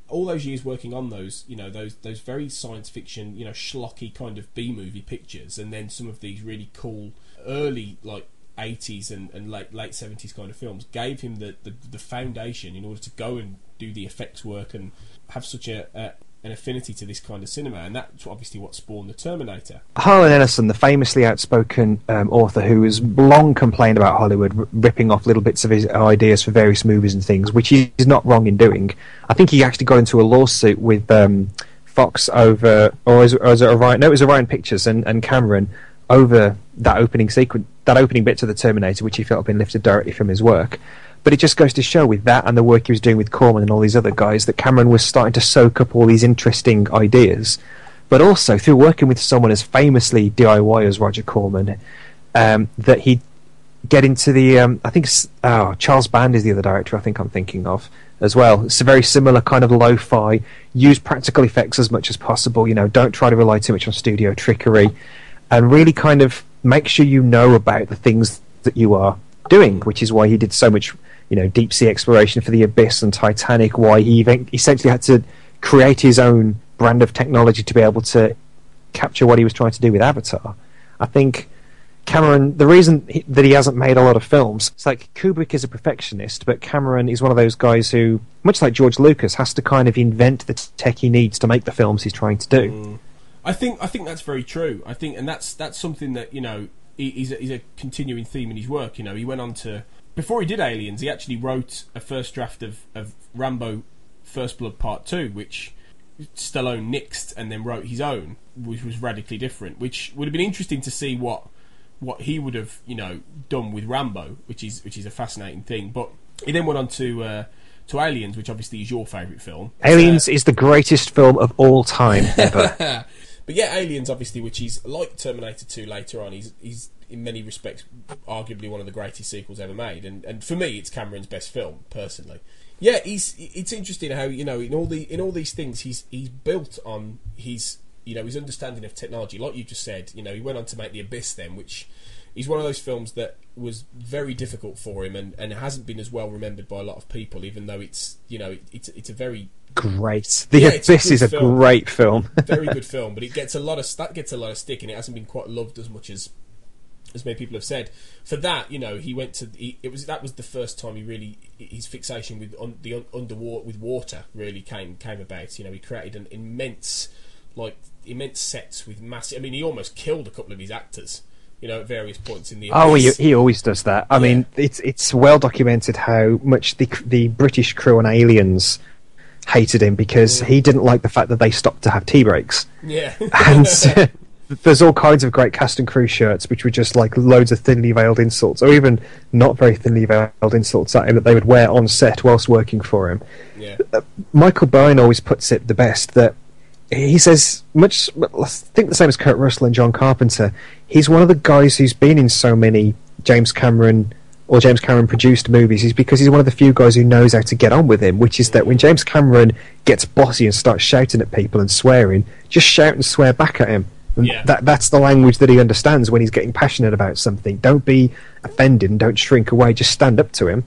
all those years working on those, you know, those those very science fiction, you know, schlocky kind of B movie pictures, and then some of these really cool early like 80s and, and late late 70s kind of films gave him the, the, the foundation in order to go and do the effects work and have such a, a an affinity to this kind of cinema, and that's obviously what spawned the Terminator. Harlan Ellison, the famously outspoken um, author who has long complained about Hollywood r- ripping off little bits of his ideas for various movies and things, which he is not wrong in doing. I think he actually got into a lawsuit with um, Fox over, or was, or was it? No, it was Orion Pictures and, and Cameron over that opening sequence, that opening bit to the Terminator, which he felt had been lifted directly from his work. But it just goes to show with that and the work he was doing with Corman and all these other guys that Cameron was starting to soak up all these interesting ideas. But also through working with someone as famously DIY as Roger Corman, um, that he'd get into the. Um, I think oh, Charles Band is the other director. I think I'm thinking of as well. It's a very similar kind of lo-fi. Use practical effects as much as possible. You know, don't try to rely too much on studio trickery, and really kind of make sure you know about the things that you are doing. Which is why he did so much you know deep sea exploration for the Abyss and Titanic. Why he even essentially had to create his own brand of technology to be able to capture what he was trying to do with Avatar. I think Cameron, the reason he, that he hasn't made a lot of films, it's like Kubrick is a perfectionist, but Cameron is one of those guys who, much like George Lucas, has to kind of invent the tech he needs to make the films he's trying to do. Mm. I think I think that's very true. I think, and that's that's something that you know he's a, he's a continuing theme in his work. You know, he went on to before he did Aliens, he actually wrote a first draft of, of Rambo: First Blood Part Two, which Stallone nixed and then wrote his own, which was radically different. Which would have been interesting to see what what he would have you know done with Rambo, which is which is a fascinating thing. But he then went on to uh, to Aliens, which obviously is your favourite film. Aliens is the greatest film of all time ever. (laughs) but yeah, Aliens, obviously, which is like Terminator 2 later on, he's, he's in many respects arguably one of the greatest sequels ever made. And, and for me, it's Cameron's best film, personally. Yeah, he's it's interesting how you know in all the in all these things he's he's built on his you know his understanding of technology. Like you just said, you know he went on to make The Abyss then, which is one of those films that was very difficult for him and, and hasn't been as well remembered by a lot of people, even though it's you know it's it's a very Great. The Yeah, it's a Abyss is a film. great film. (laughs) very good film, but it gets a lot of that gets a lot of stick, and it hasn't been quite loved as much as as many people have said. For that, you know, he went to he, it was that was the first time he really his fixation with un, the un, underwater with water really came came about. You know, he created an immense like immense sets with massive. I mean, he almost killed a couple of his actors. You know, at various points in the Oh, he, he always does that. I mean, it's it's well documented how much the the British crew on Aliens hated him because he didn't like the fact that they stopped to have tea breaks. Yeah. (laughs) and (laughs) (laughs) there's all kinds of great cast and crew shirts which were just like loads of thinly veiled insults, or even not very thinly veiled insults at him that they would wear on set whilst working for him. Yeah. Uh, Michael Biehn always puts it the best that he says much. I think the same as Kurt Russell and John Carpenter. He's one of the guys who's been in so many James Cameron or James Cameron produced movies is because he's one of the few guys who knows how to get on with him. Which is that when James Cameron gets bossy and starts shouting at people and swearing, just shout and swear back at him. And Yeah. That that's the language that he understands when he's getting passionate about something. Don't be offended and don't shrink away. Just stand up to him.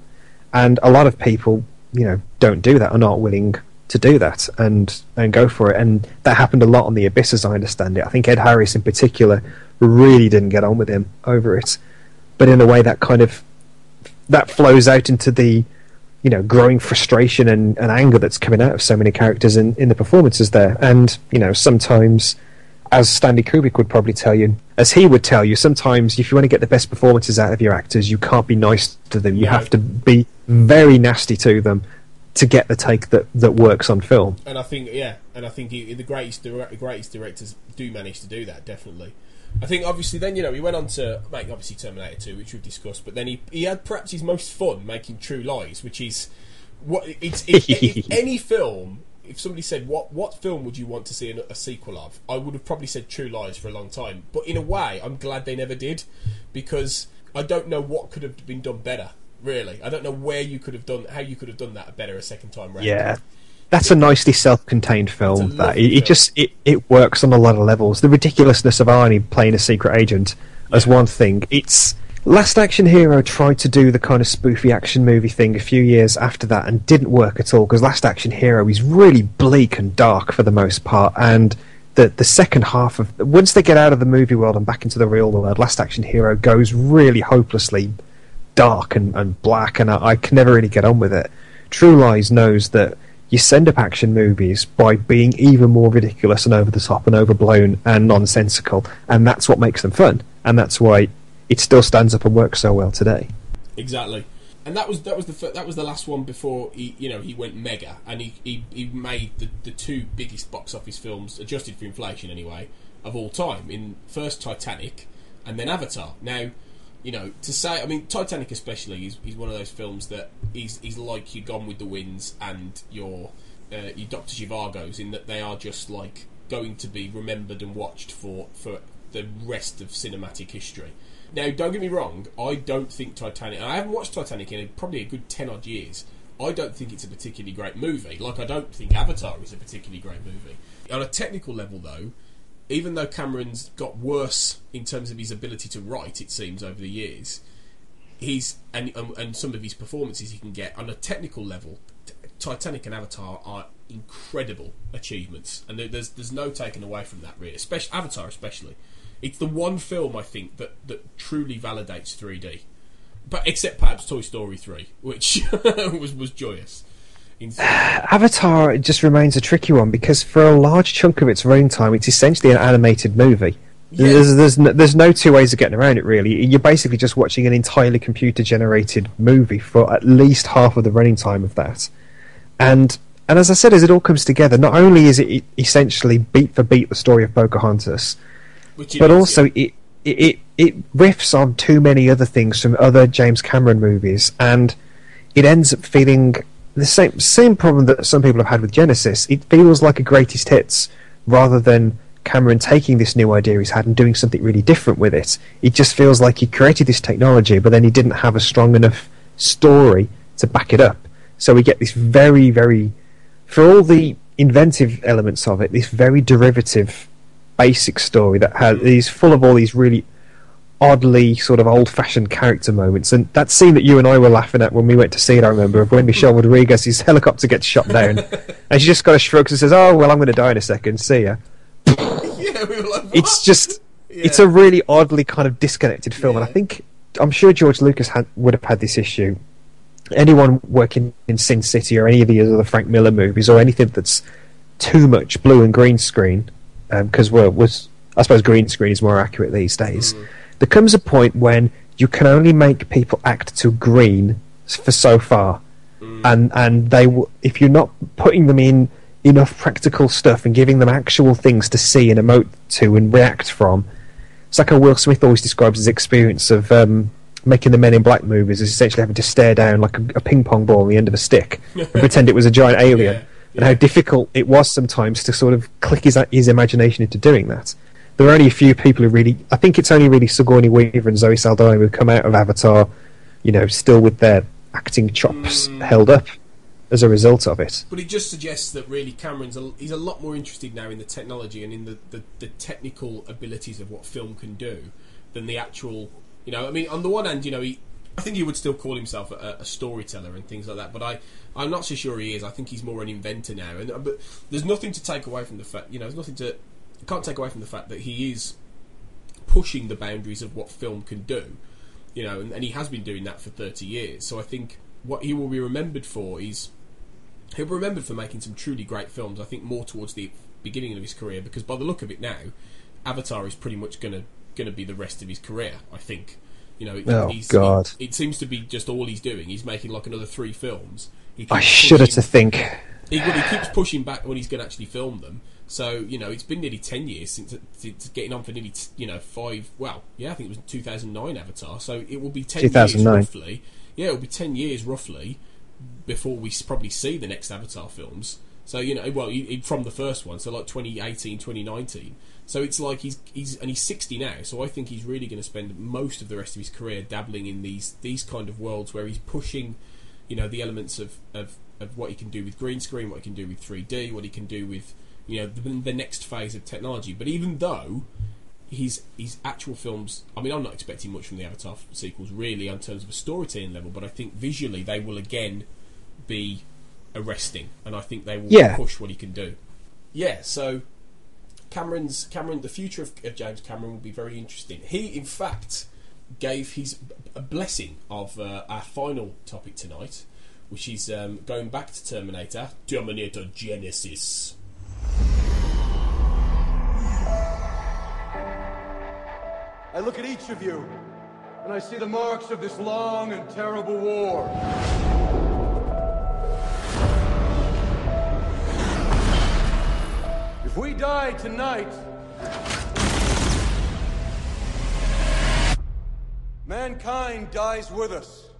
And a lot of people, you know, don't do that. Are not willing to do that and and go for it. And that happened a lot on the Abyss, as I understand it. I think Ed Harris, in particular, really didn't get on with him over it. But in a way that kind of that flows out into the you know growing frustration and, and anger that's coming out of so many characters in, in the performances there. And you know sometimes, as Stanley Kubrick would probably tell you, as he would tell you, sometimes if you want to get the best performances out of your actors, you can't be nice to them. You have to be very nasty to them to get the take that, that works on film. And I think, yeah, and I think he, the greatest the greatest directors do manage to do that. Definitely. I think obviously then you know he went on to make obviously Terminator Two, which we've discussed, but then he he had perhaps his most fun making True Lies, which is what it's (laughs) any film. If somebody said what what film would you want to see a, a sequel of, I would have probably said True Lies for a long time. But in a way, I'm glad they never did because I don't know what could have been done better. Really, I don't know where you could have done how you could have done that better a second time round. Yeah. that's a nicely self-contained film. That it, it just it, it works on a lot of levels. The ridiculousness of Arnie playing a secret agent as one thing. It's Last Action Hero tried to do the kind of spoofy action movie thing a few years after that and didn't work at all because Last Action Hero is really bleak and dark for the most part and the the second half of once they get out of the movie world and back into the real world, Last Action Hero goes really hopelessly dark and, and black, and I, I can never really get on with it. True Lies knows that you send up action movies by being even more ridiculous and over the top and overblown and nonsensical, and that's what makes them fun, and that's why it still stands up and works so well today. Exactly. And that was that was the that was the last one before he you know he went mega and he he, he made the, the two biggest box office films adjusted for inflation anyway of all time in first Titanic and then Avatar. Now you know, to say, I mean, Titanic especially is, is one of those films that is is like your Gone with the Winds and your uh, your Doctor Zhivago's in that they are just like going to be remembered and watched for for the rest of cinematic history. Now, don't get me wrong, I don't think Titanic. I haven't watched Titanic in probably a good ten odd years. I don't think it's a particularly great movie. Like I don't think Avatar is a particularly great movie. On a technical level, though, even though Cameron's got worse in terms of his ability to write, it seems over the years, he's and and, and some of his performances he can get on a technical level. Titanic and Avatar are incredible achievements, and there's there's no taking away from that. Really, especially Avatar, especially. It's the one film I think that that truly validates 3D, but except perhaps Toy Story 3, which (laughs) was was joyous. (sighs) Avatar just remains a tricky one because for a large chunk of its running time, it's essentially an animated movie. Yeah. There's there's no, there's no two ways of getting around it really. You're basically just watching an entirely computer generated movie for at least half of the running time of that. And and as I said, as it all comes together, not only is it essentially beat for beat the story of Pocahontas, but is, also yeah. it, it it riffs on too many other things from other James Cameron movies, and it ends up feeling the same same problem that some people have had with Genisys. It feels like a greatest hits rather than Cameron taking this new idea he's had and doing something really different with it. It just feels like he created this technology, but then he didn't have a strong enough story to back it up. So we get this very, very, for all the inventive elements of it, this very derivative, basic story that has is full of all these really oddly sort of old-fashioned character moments. And that scene that you and I were laughing at when we went to see it, I remember, of when Michelle Rodriguez's (laughs) helicopter gets shot down, (laughs) and she just kind of shrugs and says, "Oh well, I'm going to die in a second. See ya." (laughs) yeah, we were like, what? It's just, yeah. it's a really oddly kind of disconnected film, yeah. and I think I'm sure George Lucas had, would have had this issue. Anyone working in Sin City or any of the other Frank Miller movies or anything that's too much blue and green screen, because um, was I suppose green screen is more accurate these days. Mm there comes a point when you can only make people act to green for so far, mm. and and they will, if you're not putting them in enough practical stuff and giving them actual things to see and emote to and react from. It's like how Will Smith always describes his experience of um, making the Men in Black movies is essentially having to stare down like a, a ping pong ball on the end of a stick and (laughs) pretend it was a giant alien, yeah, yeah. and how difficult it was sometimes to sort of click his his imagination into doing that there are only a few people who really. I think it's only really Sigourney Weaver and Zoe Saldana who come out of Avatar, you know, still with their acting chops mm. held up as a result of it. But it just suggests that really Cameron's a, he's a lot more interested now in the technology and in the, the, the, technical abilities of what film can do than the actual. You know, I mean, on the one hand, you know, he, I think he would still call himself a, a, storyteller and things like that. But I, I'm not so sure he is. I think he's more an inventor now. And but there's nothing to take away from the fact. You know, there's nothing to can't take away from the fact that he is pushing the boundaries of what film can do. You know, and, and he has been doing that for 30 years. So I think what he will be remembered for is he'll be remembered for making some truly great films. I think more towards the beginning of his career, because by the look of it now, Avatar is pretty much gonna gonna be the rest of his career. I think. You know, oh, God. He, it seems to be just all he's doing. He's making like another three films. I shudder to think. He, well, he keeps pushing back when he's going to actually film them. So you know, it's been nearly ten years since it's getting on for nearly you know five. Well, yeah, I think it was two thousand nine Avatar. So it will be ten years roughly. Yeah, it will be ten years roughly before we probably see the next Avatar films. So you know, well, from the first one, so like 2018, 2019. So it's like he's he's and he's 60 now. So I think he's really going to spend most of the rest of his career dabbling in these these kind of worlds where he's pushing, you know, the elements of of of what he can do with green screen, what he can do with 3D, what he can do with you know the, the next phase of technology. But even though his his actual films, I mean, I'm not expecting much from the Avatar sequels really in terms of a storytelling level, but I think visually they will again be arresting, and I think they will Yeah. push what he can do. Yeah, so Cameron's Cameron, the future of, of James Cameron will be very interesting. He, in fact, gave his a blessing of uh, our final topic tonight, which is um, going back to Terminator, Terminator Genisys. I look at each of you, and I see the marks of this long and terrible war. If we die tonight, mankind dies with us.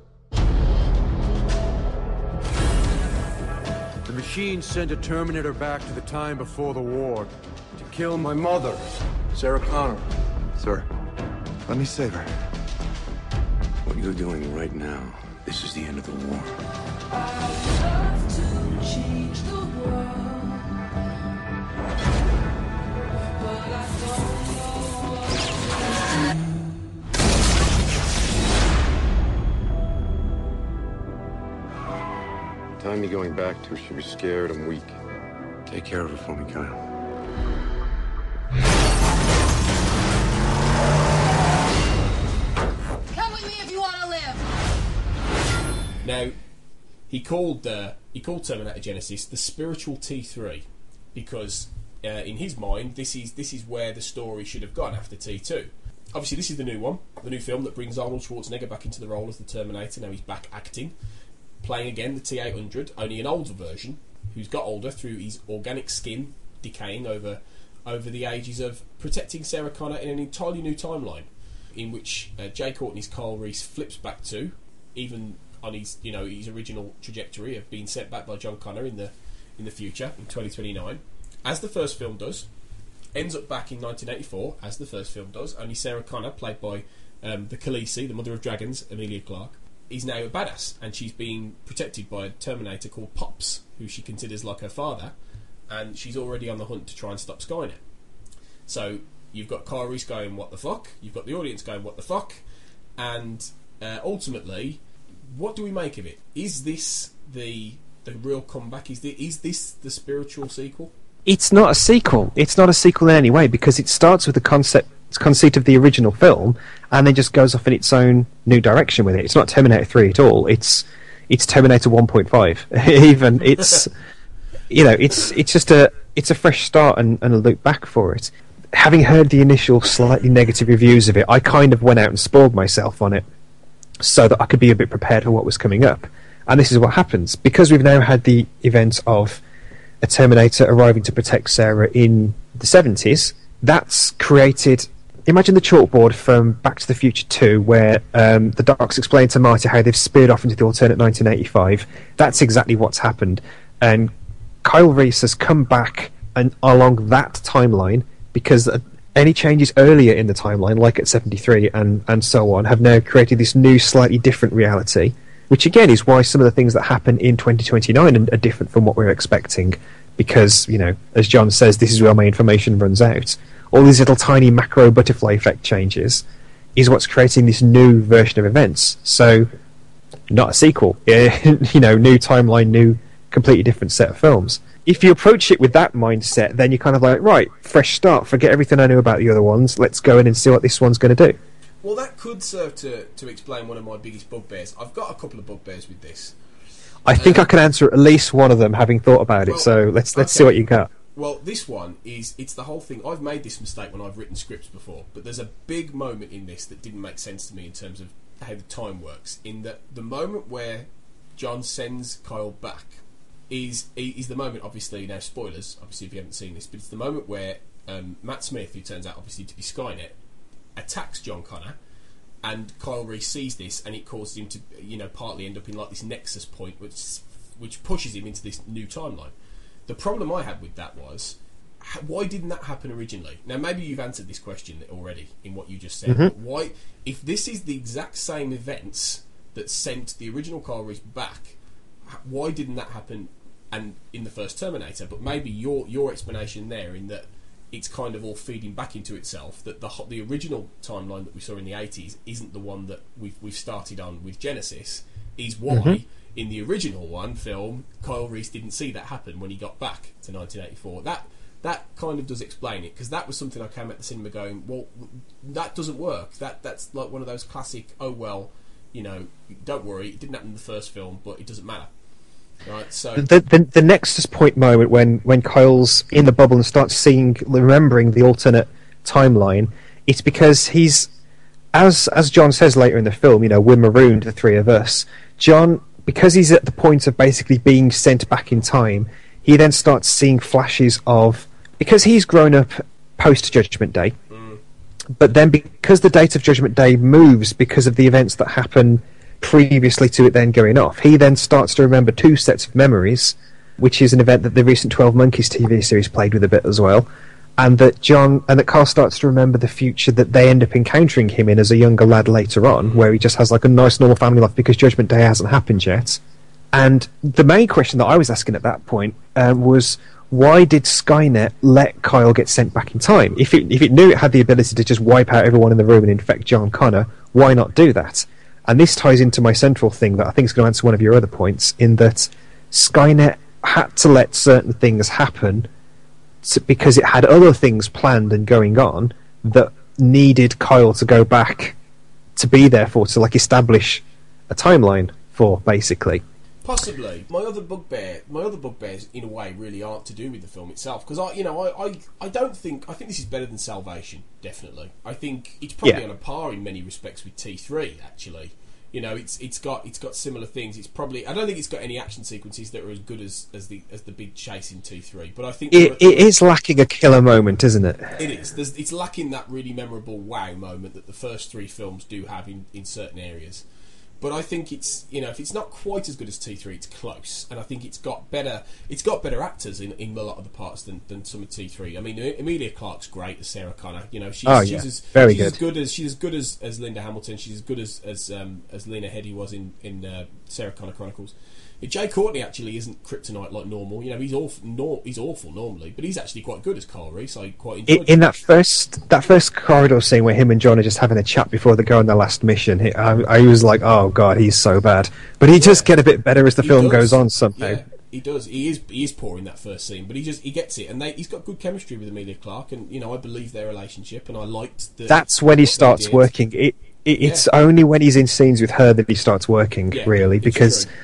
The machine sent a Terminator back to the time before the war to kill my mother, Sarah Connor. Sir, let me save her. What you're doing right now, this is the end of the war. The time you're going back to, she'll be scared and weak. Take care of her for me, Kyle. Come with me if you want to live. Now, he called uh, he called Terminator Genisys the spiritual T three because uh, in his mind this is this is where the story should have gone after T two. Obviously, this is the new one, the new film that brings Arnold Schwarzenegger back into the role as the Terminator. Now he's back acting, playing again the T eight hundred, only an older version, who's got older through his organic skin decaying over over the ages of protecting Sarah Connor in an entirely new timeline, in which uh, Jai Courtney's Carl Reese flips back to, even on his you know his original trajectory of being sent back by John Connor in the in the future in 2029, as the first film does, ends up back in 1984 as the first film does. Only Sarah Connor, played by um, the Khaleesi, the mother of dragons, Emilia Clarke, is now a badass, and she's being protected by a Terminator called Pops, who she considers like her father, and she's already on the hunt to try and stop Skynet. So you've got Kyle Reese going, "What the fuck?" You've got the audience going, "What the fuck?" And uh, ultimately, what do we make of it? Is this the the real comeback? Is is this the spiritual sequel? It's not a sequel. It's not a sequel in any way because it starts with the concept conceit of the original film and then just goes off in its own new direction with it. It's not Terminator 3 at all. It's it's Terminator 1.5. (laughs) Even it's you know, it's it's just a it's a fresh start and, and a look back for it. Having heard the initial slightly negative reviews of it, I kind of went out and spoiled myself on it so that I could be a bit prepared for what was coming up. And this is what happens because we've now had the event of a Terminator arriving to protect Sarah in the 70s. That's created. Imagine the chalkboard from Back to the Future 2, where um, the Docs explain to Marty how they've speared off into the alternate 1985. That's exactly what's happened. And Kyle Reese has come back and along that timeline because uh, any changes earlier in the timeline, like at 73 and, and so on, have now created this new, slightly different reality. Which again is why some of the things that happen in 2029 are, are different from what we're expecting. Because, you know, as John says, this is where my information runs out. All these little tiny macro butterfly effect changes is what's creating this new version of events. So, not a sequel. (laughs) you know, new timeline, new, completely different set of films. If you approach it with that mindset, then you're kind of like, right, fresh start, forget everything I knew about the other ones, let's go in and see what this one's going to do. Well, that could serve to, to explain one of my biggest bugbears. I've got a couple of bugbears with this. I think uh, I can answer at least one of them, having thought about it. So let's let's okay. see what you got. Well, this one is it's the whole thing. I've made this mistake when I've written scripts before, but there's a big moment in this that didn't make sense to me in terms of how the time works. In that the moment where John sends Kyle back is is the moment. Obviously, now spoilers. Obviously, if you haven't seen this, but it's the moment where um, Matt Smith, who turns out obviously to be Skynet, attacks John Connor, and Kyle Reese sees this, and it causes him to, you know, partly end up in like this nexus point, which which pushes him into this new timeline. The problem I had with that was, why didn't that happen originally? Now, maybe you've answered this question already in what you just said. Mhm. But why, if this is the exact same events that sent the original car Reese back, why didn't that happen? And in the first Terminator, but maybe your your explanation there in that it's kind of all feeding back into itself. That the the original timeline that we saw in the eighties isn't the one that we've we've started on with Genisys. Is why Mhm. In the original one film, Kyle Reese didn't see that happen when he got back to 1984. That that kind of does explain it because that was something I came at the cinema going, well, that doesn't work. That that's like one of those classic, oh well, you know, don't worry, it didn't happen in the first film, but it doesn't matter. Right, so The, the the Nexus point moment when when Kyle's in the bubble and starts seeing remembering the alternate timeline, it's because he's as as John says later in the film, you know, we're marooned, the three of us. John, because he's at the point of basically being sent back in time, he then starts seeing flashes of because he's grown up post Judgment Day. Mm. But then, because the date of Judgment Day moves because of the events that happen previously to it then going off, he then starts to remember two sets of memories, which is an event that the recent Twelve Monkeys TV series played with a bit as well, and that John and that Carl starts to remember the future that they end up encountering him in as a younger lad later on, where he just has like a nice normal family life because Judgment Day hasn't happened yet. And the main question that I was asking at that point um, was why did Skynet let Kyle get sent back in time? If it, if it knew it had the ability to just wipe out everyone in the room and infect John Connor, why not do that? And this ties into my central thing that I think is going to answer one of your other points, in that Skynet had to let certain things happen because it had other things planned and going on that needed Kyle to go back to be there for, to like establish a timeline for, basically. Possibly. My other bugbear, my other bugbears, in a way, really aren't to do with the film itself. Because I, you know, I, I, I don't think I think this is better than Salvation. Definitely, I think it's probably Yeah. on a par in many respects with T three. Actually, you know, it's it's got it's got similar things. It's probably I don't think it's got any action sequences that are as good as, as the as the big chase in T three. But I think It, it is lacking a killer moment, isn't it? it is. There's, it's lacking that really memorable wow moment that the first three films do have in, in certain areas. But I think it's you know if it's not quite as good as T three, it's close, and I think it's got better it's got better actors in, in a lot of the parts than, than some of T three. I mean, Emilia Clarke's great as Sarah Connor. You know, she's, Oh, she's yeah. as Very she's as good. good as she's as good as, as Linda Hamilton. She's as good as as um, as Lena Headey was in in uh, Sarah Connor Chronicles. Jai Courtney actually isn't kryptonite like normal. You know, he's awful. Nor, he's awful normally, but he's actually quite good as Carl Reese. I quite enjoyed. in, in that first that first corridor scene where him and John are just having a chat before they go on their last mission, he, I, I was like, "Oh God, he's so bad." But he just get a bit better as the He film does. goes on somehow. Yeah, he does. He is he is poor in that first scene, but he just he gets it, and they, he's got good chemistry with Emilia Clarke, and you know I believe their relationship, and I liked the. That's when he starts working. It, it, It's Yeah. only when he's in scenes with her that he starts working, Yeah, really, because true.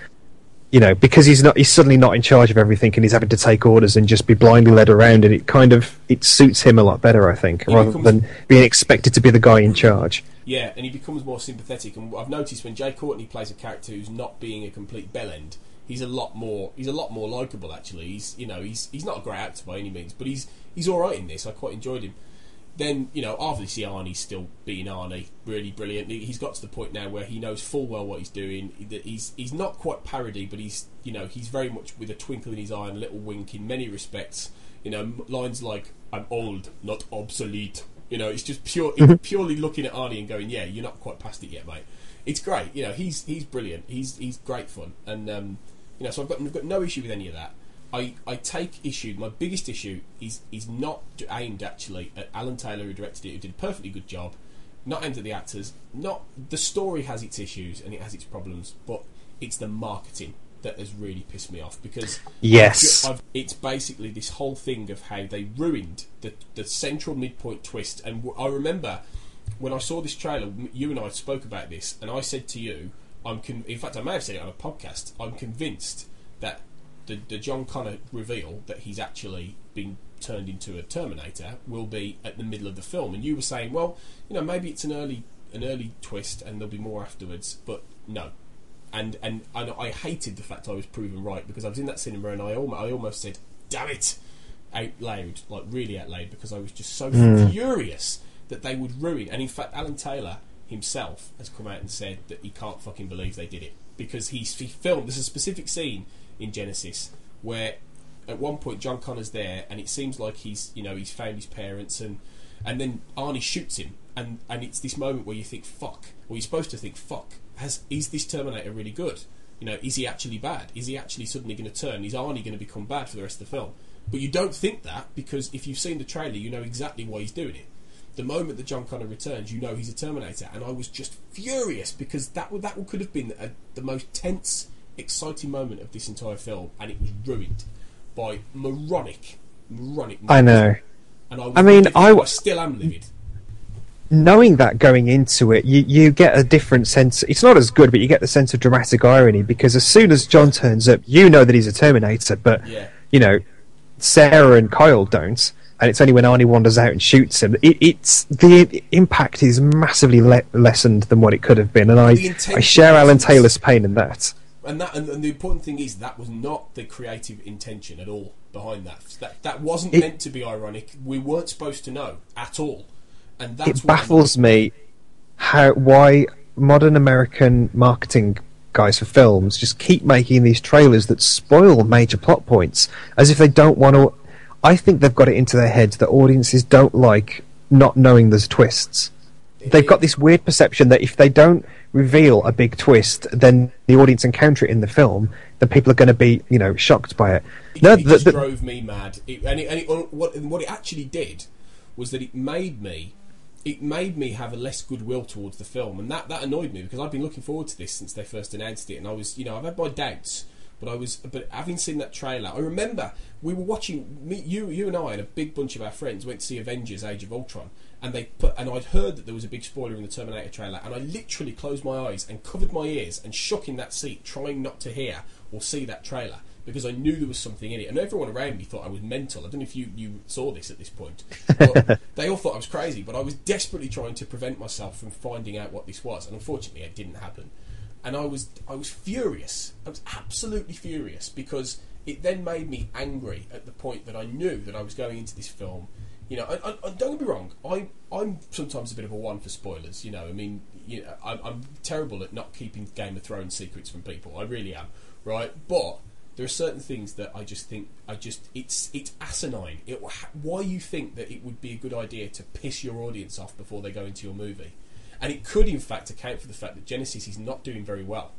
You know because he's not he's suddenly not in charge of everything and he's having to take orders and just be blindly led around, and it kind of it suits him a lot better, I think, He rather becomes- than being expected to be the guy in charge. Yeah, and he becomes more sympathetic. And I've noticed when Jai Courtney plays a character who's not being a complete bellend, he's a lot more he's a lot more likable. Actually, he's you know he's he's not a great actor by any means, but he's he's all right in this. I quite enjoyed him. Then you know obviously Arnie's still being Arnie, really brilliant. He- He's got to the point now where he knows full well what he's doing. That He's he's not quite parody, but he's you know he's very much with a twinkle in his eye and a little wink in many respects. You know lines like "I'm old, not obsolete." You know, it's just pure, Mhm. (laughs) purely looking at Arnie and going, "Yeah, you're not quite past it yet, mate." It's great. You know, he's he's brilliant. He's he's great fun, and um, you know, so I've got I've got no issue with any of that. I, I take issue. My biggest issue is is not aimed actually at Alan Taylor who directed it, who did a perfectly good job. Not aimed at the actors. Not the story has its issues and it has its problems, but it's the marketing that has really pissed me off because Yes. I've, I've, it's basically this whole thing of how they ruined the the central midpoint twist. And w- I remember when I saw this trailer, you and I spoke about this, and I said to you, "I'm con- in fact I may have said it on a podcast. I'm convinced that the the John Connor reveal that he's actually been turned into a Terminator will be at the middle of the film." And you were saying, "Well, you know, maybe it's an early an early twist, and there'll be more afterwards." But no, and and and I hated the fact I was proven right because I was in that cinema and I almost I almost said, "Damn it!" out loud, like really out loud, because I was just so Mm. furious that they would ruin. And in fact, Alan Taylor himself has come out and said that he can't fucking believe they did it because he's he filmed. There's a specific scene in Genisys where at one point John Connor's there and it seems like he's you know he's found his parents and and then Arnie shoots him and and it's this moment where you think fuck or you're supposed to think fuck has is this Terminator really good You know, is he actually bad? Is he actually suddenly going to turn? Is Arnie going to become bad for the rest of the film? But you don't think that because if you've seen the trailer, you know exactly why he's doing it. The moment that John Connor returns, you know he's a Terminator, and I was just furious because that would, that could have been a, the most tense, exciting moment of this entire film, and it was ruined by moronic, moronic. I know. And I, was I mean, livid. I- I still am livid. knowing that going into it, you, you get a different sense. It's not as good, but you get the sense of dramatic irony because as soon as John turns up, you know that he's a Terminator, but Yeah. you know Sarah and Kyle don't, and it's only when Arnie wanders out and shoots him. It, it's the impact is massively le- lessened than what it could have been, and I I share Alan Taylor's pain in that. And that, and, and the important thing is that was not the creative intention at all behind that. That that wasn't It- meant to be ironic. We weren't supposed to know at all, and that's it baffles me how why modern American marketing guys for films just keep making these trailers that spoil major plot points as if they don't want to. I think they've got it into their heads that audiences don't like not knowing there's twists. They've got this weird perception that if they don't reveal a big twist, then the audience encounter it in the film, then people are going to be, you know, shocked by it. No, it the- the- drove me mad. It, and it, and it, what, what it actually did was that it made me, it made me have a less goodwill towards the film, and that, that annoyed me because I've been looking forward to this since they first announced it, and I was, you know, I've had my doubts, but I was, but having seen that trailer, I remember we were watching me, you, you and I, and a big bunch of our friends went to see Avengers: Age of Ultron, and they put, and I'd heard that there was a big spoiler in the Terminator trailer, and I literally closed my eyes and covered my ears and shook in that seat, trying not to hear or see that trailer because I knew there was something in it, and everyone around me thought I was mental. I don't know if you, you saw this at this point, but (laughs) they all thought I was crazy. But I was desperately trying to prevent myself from finding out what this was, and unfortunately, it didn't happen. And I was I was furious. I was absolutely furious because it then made me angry at the point that I knew that I was going into this film. You know, and, and, and don't get me wrong. I I'm sometimes a bit of a one for spoilers. You know, I mean, you know, I'm, I'm terrible at not keeping Game of Thrones secrets from people. I really am, right? But there are certain things that I just think I just it's it's asinine. It, why you think that it would be a good idea to piss your audience off before they go into your movie, and it could in fact account for the fact that Genisys is not doing very well.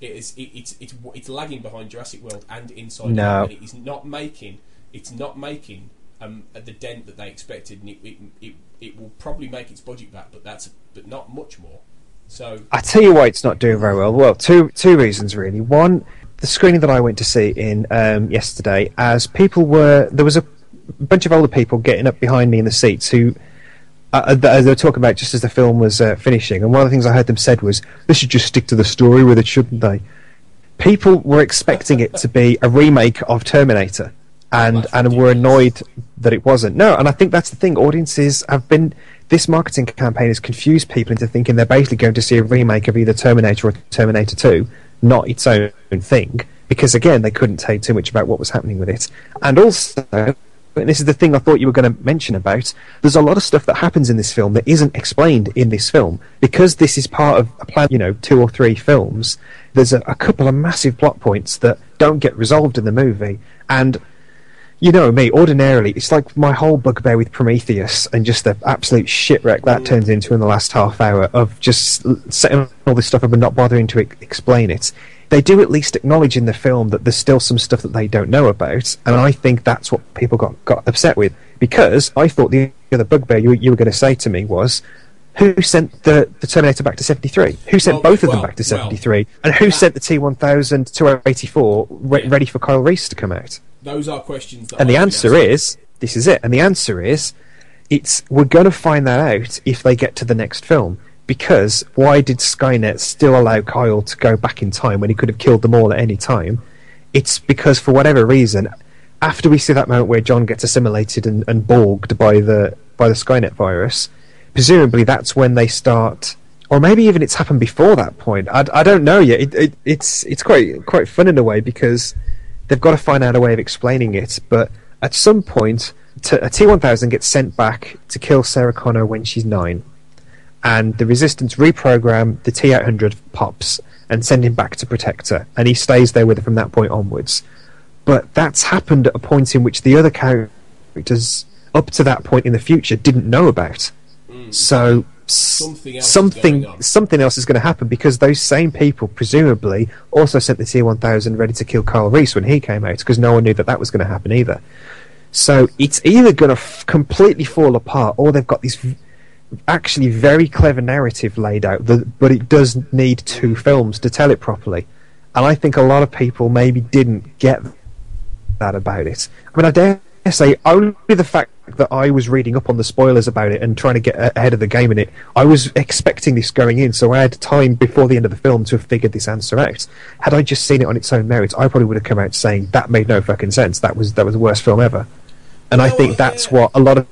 It is it, it's it's it's lagging behind Jurassic World and Inside No. And it is not making it's not making um, the dent that they expected, and it, it it it will probably make its budget back, but that's but not much more. So I tell you why it's not doing very well. Well, two two reasons really. One, the screening that I went to see in um, yesterday, as people were there was a bunch of older people getting up behind me in the seats who. Uh, they were talking about just as the film was uh, finishing, and one of the things I heard them said was, "They should just stick to the story with it, shouldn't they?" People were expecting it to be a remake of Terminator, and and were annoyed that it wasn't. No, and I think that's the thing. Audiences have been. This marketing campaign has confused people into thinking they're basically going to see a remake of either Terminator or Terminator 2, not its own thing. Because again, they couldn't tell you too much about what was happening with it. And also, and this is the thing I thought you were going to mention about, there's a lot of stuff that happens in this film that isn't explained in this film. Because this is part of a plan, you know, two or three films, there's a, a couple of massive plot points that don't get resolved in the movie. And you know me, ordinarily, it's like my whole bugbear with Prometheus and just the absolute shipwreck that mm. turns into in the last half hour of just setting all this stuff up and not bothering to e- explain it. They do at least acknowledge in the film that there's still some stuff that they don't know about, and I think that's what people got, got upset with. Because I thought the other bugbear you, you were going to say to me was, who sent the, the Terminator back to 73? Who sent Well, both of them back to well, 73? and who sent the T1000 to 84 re- ready for Kyle Reese to come out? Those are questions that And the answer is this is it. And the answer is it's we're going to find that out if they get to the next film. Because why did Skynet still allow Kyle to go back in time when he could have killed them all at any time? It's because for whatever reason, after we see that moment where John gets assimilated and, and borged by the by the Skynet virus, presumably that's when they start. Or maybe even it's happened before that point. I, I don't know yet. It, it, it's it's quite quite fun in a way because they've got to find out a way of explaining it. But at some point, a uh, T1000 gets sent back to kill Sarah Connor when she's nine, and the Resistance reprogram the T800 pops and send him back to protect her, and he stays there with her from that point onwards. But that's happened at a point in which the other characters up to that point in the future didn't know about. Hmm. So something else. something is going something else is going to happen because those same people presumably also sent the T1000 ready to kill Carl Reese when he came out because no one knew that that was going to happen either. So it's either going to f- completely fall apart or they've got this v- actually very clever narrative laid out, that, but it does need two films to tell it properly. And I think a lot of people maybe didn't get that about it. I mean, I dare say only the fact that I was reading up on the spoilers about it and trying to get ahead of the game in it, I was expecting this going in, so I had time before the end of the film to have figured this answer out. Had I just seen it on its own merits, I probably would have come out saying that made no fucking sense. That was that was the worst film ever. And I think uh, that's what a lot of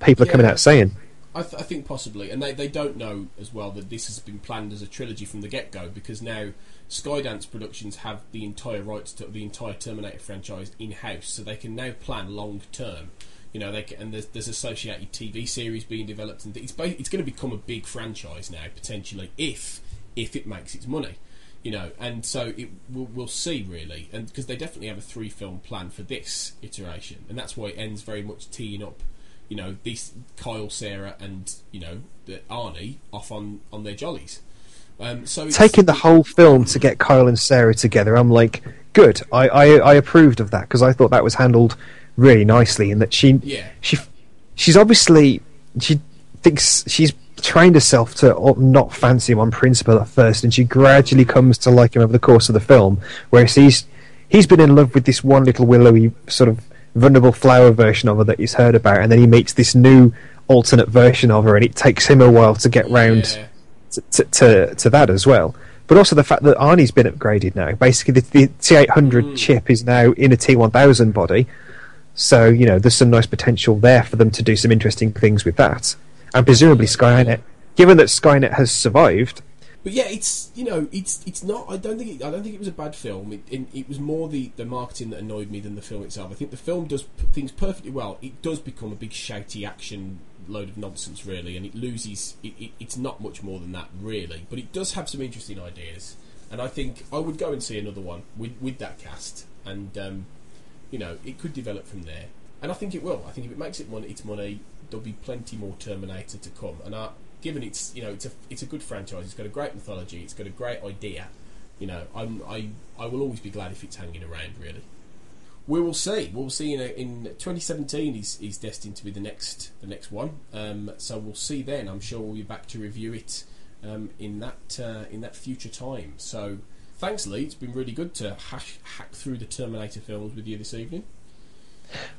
people are coming out saying. I, th- I think possibly, and they, they don't know as well that this has been planned as a trilogy from the get go because now Skydance Productions have the entire rights to the entire Terminator franchise in house, so they can now plan long term. You know, they and there's, there's associated TV series being developed, and it's it's going to become a big franchise now potentially if if it makes its money. You know, and so it we'll, we'll see really, and because they definitely have a three film plan for this iteration, and that's why it ends very much teeing up you know, these Kyle, Sarah, and you know, Arnie off on on their jollies. Um, so Taking the whole film to get Kyle and Sarah together, I'm like, good. I, I, I approved of that because I thought that was handled really nicely, in that she Yeah. she she's obviously she thinks she's trained herself to not fancy him on principle at first, and she gradually comes to like him over the course of the film. Whereas he's he's been in love with this one little willowy sort of vulnerable flower version of her that he's heard about, and then he meets this new alternate version of her, and it takes him a while to get round to, to, to to that as well. But also the fact that Arnie's been upgraded now. Basically, the, the T800 mm. chip is now in a T1000 body. So, you know, there's some nice potential there for them to do some interesting things with that. And presumably Skynet, given that Skynet has survived, But yeah, it's you know, it's it's not. I don't think it, I don't think it was a bad film. It, it, it was more the, the marketing that annoyed me than the film itself. I think the film does p- things perfectly well. It does become a big shouty action load of nonsense, really, and it loses. It, it, it's not much more than that, really. But it does have some interesting ideas, and I think I would go and see another one with with that cast, and um, you know, it could develop from there. And I think it will. I think if it makes it money, its money, there'll be plenty more Terminator to come. And I, given it's you know it's a it's a good franchise, it's got a great mythology, it's got a great idea. You know, I'm, I I will always be glad if it's hanging around. Really, we will see. We'll see in, a, in 2017. Is is destined to be the next the next one. Um, so we'll see then. I'm sure we'll be back to review it um, in that uh, in that future time. So. Thanks, Lee. It's been really good to hash, hack through the Terminator films with you this evening.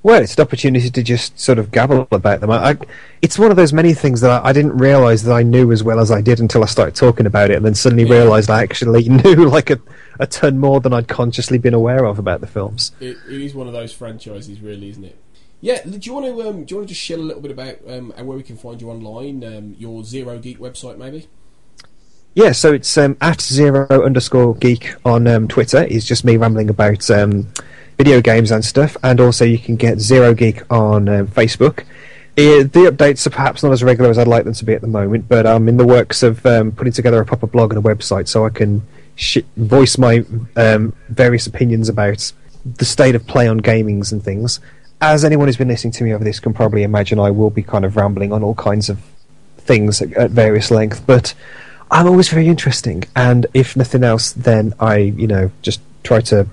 well, it's an opportunity to just sort of gabble about them. I, I, it's one of those many things that I, I didn't realise that I knew as well as I did until I started talking about it, and then suddenly realised I actually (laughs) knew like a, a ton more than I'd consciously been aware of about the films. It, it is one of those franchises, really, isn't it? Yeah. Do you want to um, do you want to just share a little bit about um, and where we can find you online? Um, your Zero Geek website, maybe. Yeah, so it's um, at zero underscore geek on um, Twitter. It's just me rambling about um, video games and stuff, and also you can get zero geek on um, Facebook. Uh, the updates are perhaps not as regular as I'd like them to be at the moment, but I'm in the works of um, putting together a proper blog and a website so I can sh- voice my um, various opinions about the state of play on gamings and things. As anyone who's been listening to me over this can probably imagine, I will be kind of rambling on all kinds of things at, at various length, but I'm always very interesting. And if nothing else, then I, you know, just try to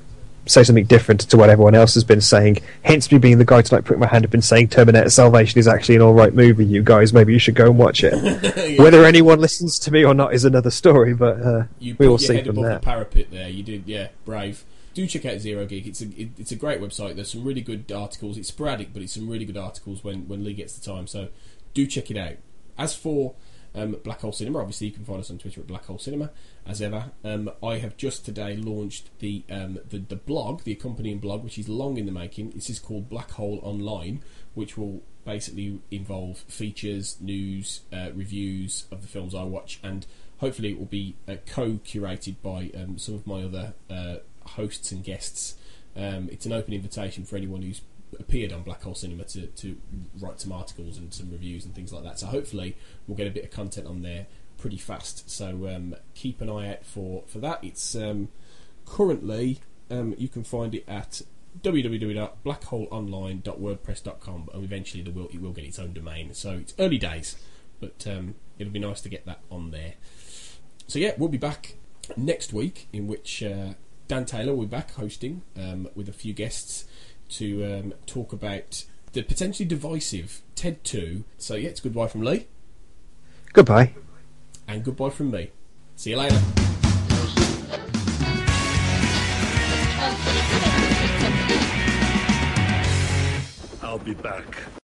say something different to what everyone else has been saying. Hence, me being the guy tonight putting my hand up and saying Terminator Salvation is actually an alright movie, you guys. Maybe you should go and watch it. (laughs) Whether anyone listens to me or not is another story, but uh, You we will see from there. the parapet there. You did, yeah, brave. Do check out Zero Geek. It's a it, it's a great website. There's some really good articles. It's sporadic, but it's some really good articles when when Lee gets the time. So do check it out. As for um, Black Hole Cinema, obviously you can find us on Twitter at Black Hole Cinema. As ever, um, I have just today launched the, um, the the blog, the accompanying blog, which is long in the making. This is called Black Hole Online, which will basically involve features, news, uh, reviews of the films I watch, and hopefully it will be uh, co-curated by um, some of my other uh, hosts and guests. Um, it's an open invitation for anyone who's appeared on Black Hole Cinema to, to write some articles and some reviews and things like that. So hopefully we'll get a bit of content on there pretty fast. So um, keep an eye out for, for that. It's um, currently um, you can find it at www.blackholeonline.wordpress.com and eventually the will, it will get its own domain. So it's early days, but um, it'll be nice to get that on there. So yeah, we'll be back next week, in which uh, Dan Taylor will be back hosting um, with a few guests to um, talk about the potentially divisive Ted Two. So yeah, it's goodbye from Lee Goodbye. and goodbye from me. See you later. I'll be back.